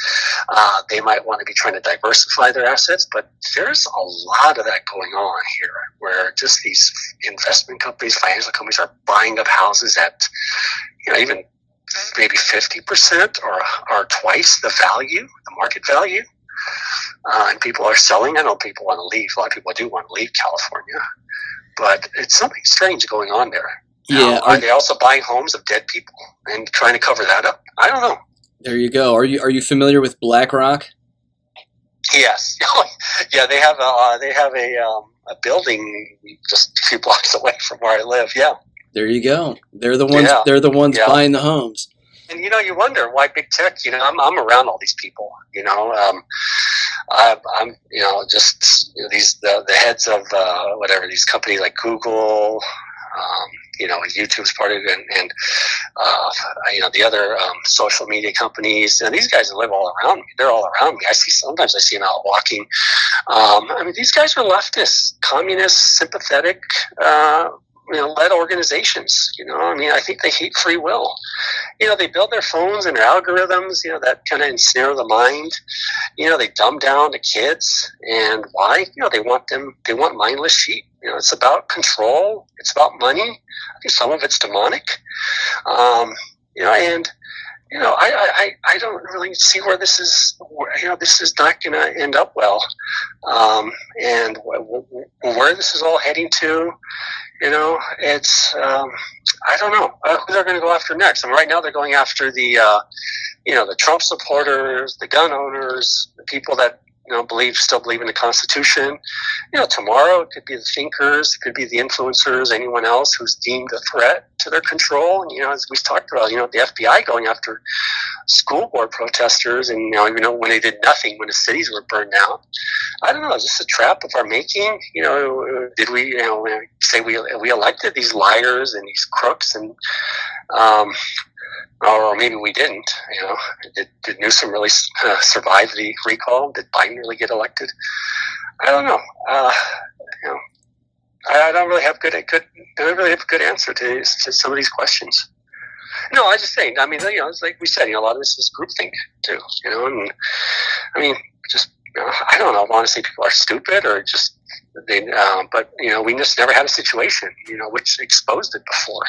uh, they might want to be trying to diversify their assets. But there's a lot of that going on here, where just these investment companies, financial companies, are buying up houses at you know even maybe 50% or, or twice the value, the market value. Uh, and people are selling. I know people want to leave. A lot of people do want to leave California. But it's something strange going on there. Yeah. Now, Are, are they also buying homes of dead people and trying to cover that up? I don't know. there you go. Are you are you familiar with BlackRock? Yes, yeah, they have a uh, they have a um, a building just a few blocks away from where I live. Yeah, There you go. They're the ones. Yeah. They're the ones Yeah. buying the homes. and you know you wonder why big tech. You know, I'm I'm around all these people. You know, um, I, I'm you know just you know, these the, the heads of uh, whatever these companies like Google. Um, you know, YouTube's part of it, and, and uh, you know the other um, social media companies. And these guys live all around me. They're all around me. I see sometimes I see them out walking. Um, I mean, these guys are leftists, communist, sympathetic. Uh, you know, led organizations. You know, I mean, I think they hate free will. You know, they build their phones and their algorithms. You know, that kind of ensnare the mind. You know, they dumb down the kids, and why? You know, they want them. They want mindless sheep. You know, it's about control. It's about money. I think some of it's demonic. Um, you know, and you know, I, I, I- don't really see where this is. You know, this is not going to end up well, um, and wh- wh- where this is all heading to. You know, it's um, I don't know uh, who they're going to go after next. I and right now, they're going after the uh, you know the Trump supporters, the gun owners, the people that you know believe still believe in the Constitution. You know, tomorrow it could be the thinkers, it could be the influencers, anyone else who's deemed a threat to their control. And you know, as we talked about, you know, the FBI going after school board protesters, and you know, even though when they did nothing when the cities were burned down. I don't know. Is this a trap of our making? You know, did we, you know, say we we elected these liars and these crooks, and um, or maybe we didn't. You know, did, did Newsom really uh, survive the recall? Did Biden really get elected? I don't know. Uh, you know, I, I don't really have good a good. I don't really have a good answer to, to some of these questions. No, I just think. I mean, you know, it's like we said. You know, a lot of this is groupthink too. You know, and I mean, just you know, I don't know. Honestly, people are stupid or just They, um, but you know, we just never had a situation, you know, which exposed it before,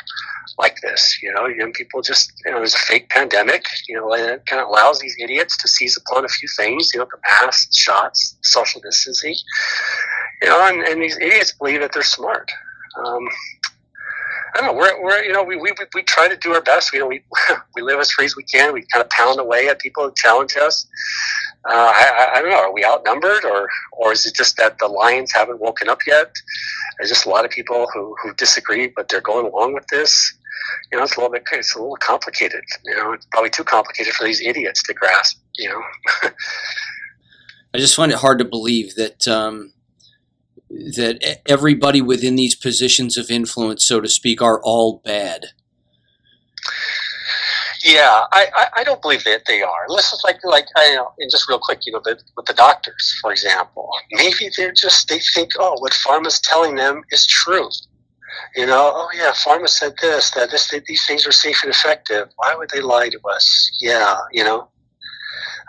like this. You know, young people just, you know, there's a fake pandemic. You know, and it kind of allows these idiots to seize upon a few things. You know, the masks, shots, social distancing. You know, and, and these idiots believe that they're smart. Um, I don't know. We're, we're you know we, we, we try to do our best. You know we we live as free as we can. We kind of pound away at people who challenge us. Uh, I, I don't know. Are we outnumbered, or or is it just that the lions haven't woken up yet? There's just a lot of people who, who disagree, but they're going along with this. You know, it's a little bit it's a little complicated. You know, it's probably too complicated for these idiots to grasp. You know. I just find it hard to believe that um, that everybody within these positions of influence, so to speak, are all bad. Yeah, I, I, I don't believe that they are. Listen, like like I know, and just real quick, you know, the, with the doctors, for example, maybe they're just they think, oh, what pharma's telling them is true. You know, oh yeah, pharma said this, that this, that these things are safe and effective. Why would they lie to us? Yeah, you know,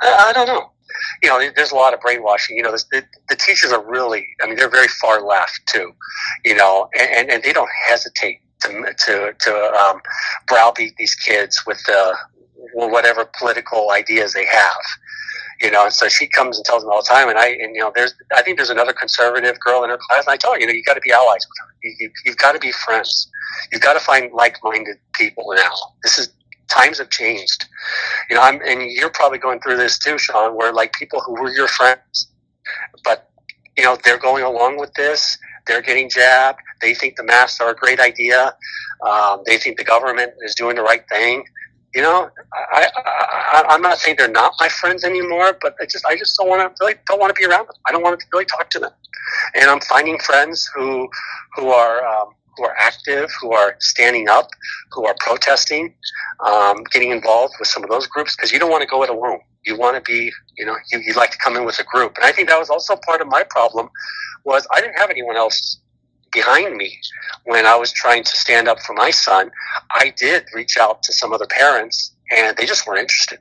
I, I don't know you know, there's a lot of brainwashing. You know, the, the teachers are really, I mean, they're very far left too, you know, and, and they don't hesitate to, to, to um, browbeat these kids with the, whatever political ideas they have. You know, and so she comes and tells them all the time. And I, and you know, there's, I think there's another conservative girl in her class, and I tell her, you know, you got to be allies with her. You, you, you've got to be friends. You've got to find like-minded people now. This is times have changed. You know, I'm, and you're probably going through this too, Sean, where like people who were your friends, but you know, they're going along with this. They're getting jabbed. They think the masks are a great idea. Um, they think the government is doing the right thing. You know, I, I, I, am not saying they're not my friends anymore, but I just, I just don't want to really don't want to be around them. I don't want to really talk to them. And I'm finding friends who, who are, um, who are active, who are standing up, who are protesting, um, getting involved with some of those groups because you don't want to go it alone. You want to be, you know, you, you like to come in with a group. And I think that was also part of my problem was I didn't have anyone else behind me when I was trying to stand up for my son. I did reach out to some other parents and they just weren't interested.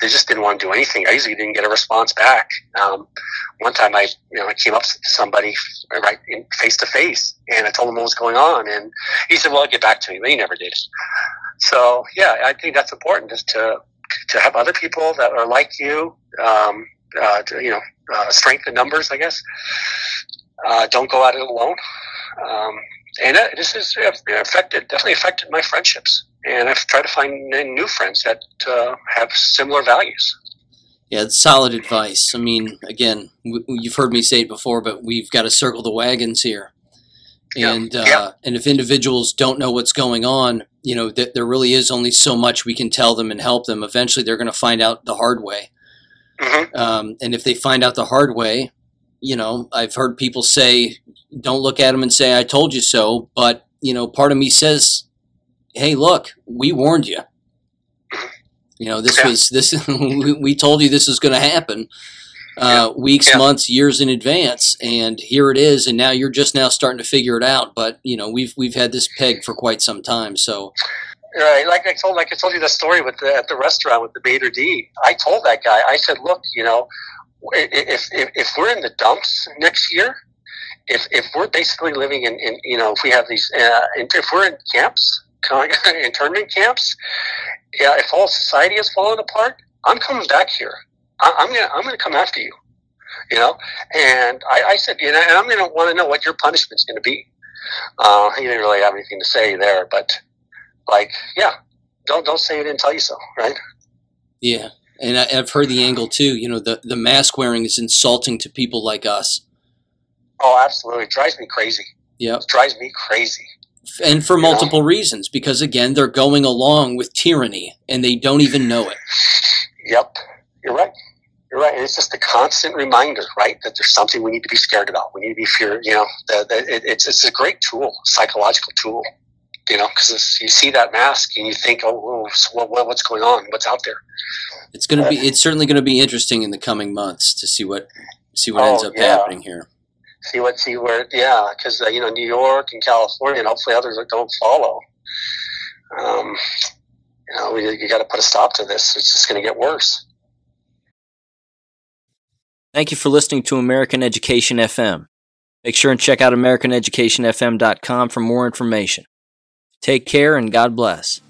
They just didn't want to do anything. I usually didn't get a response back. Um, one time, I you know I came up to somebody right face to face, and I told him what was going on, and he said, "Well, get back to me," but he never did. So yeah, I think that's important, just to to have other people that are like you, um, uh, to, you know, uh, strength in numbers, I guess. Uh, don't go at it alone. Um, and this has affected, definitely affected my friendships and I've tried to find new friends that uh, have similar values. Yeah, it's solid advice. I mean, again, you've heard me say it before, but we've got to circle the wagons here. And yeah. Uh, yeah. and if individuals don't know what's going on, you know, th- there really is only so much we can tell them and help them. Eventually, they're going to find out the hard way. Mm-hmm. Um, and if they find out the hard way, you know, I've heard people say, "Don't look at them and say I told you so." But you know, part of me says hey, look, we warned you. You know, this yeah. was this. we told you this was going to happen uh, yeah. weeks, yeah. months, years in advance, and here it is. And now you're just now starting to figure it out. But you know, we've we've had this peg for quite some time. So, right, like I told, like I told you the story with the at the restaurant with the maitre d'. I told that guy, I said, look, you know, if if, if we're in the dumps next year, if if we're basically living in, in you know, if we have these, uh, if we're in camps internment camps, yeah, if all society has fallen apart, I'm coming back here. I, am gonna I'm gonna come after you. You know, and I, I said, you know, and I'm gonna want to know what your punishment's gonna be. Uh, he didn't really have anything to say there, but like, yeah, don't don't say he didn't tell you so, right? Yeah, and I, have heard the angle too. You know, the the mask wearing is insulting to people like us. Oh, absolutely, it drives me crazy. Yeah, drives me crazy and for multiple reasons because again they're going along with tyranny and they don't even know it. Yep. You're right. You're right. And it's just a constant reminder right that there's something we need to be scared about. We need to be fear you know that, it, it's, it's a great tool psychological tool you know because you see that mask and you think oh, oh what, what's going on? What's out there? It's going to be it's certainly going to be interesting in the coming months to see what see what oh, ends up yeah. happening here see what see where yeah because uh, you know New York and California and hopefully others don't follow. Um, you know, we, you got to put a stop to this. It's just going to get worse. Thank you for listening to American Education FM. Make sure and check out AmericanEducationFM.com for more information. Take care and God bless.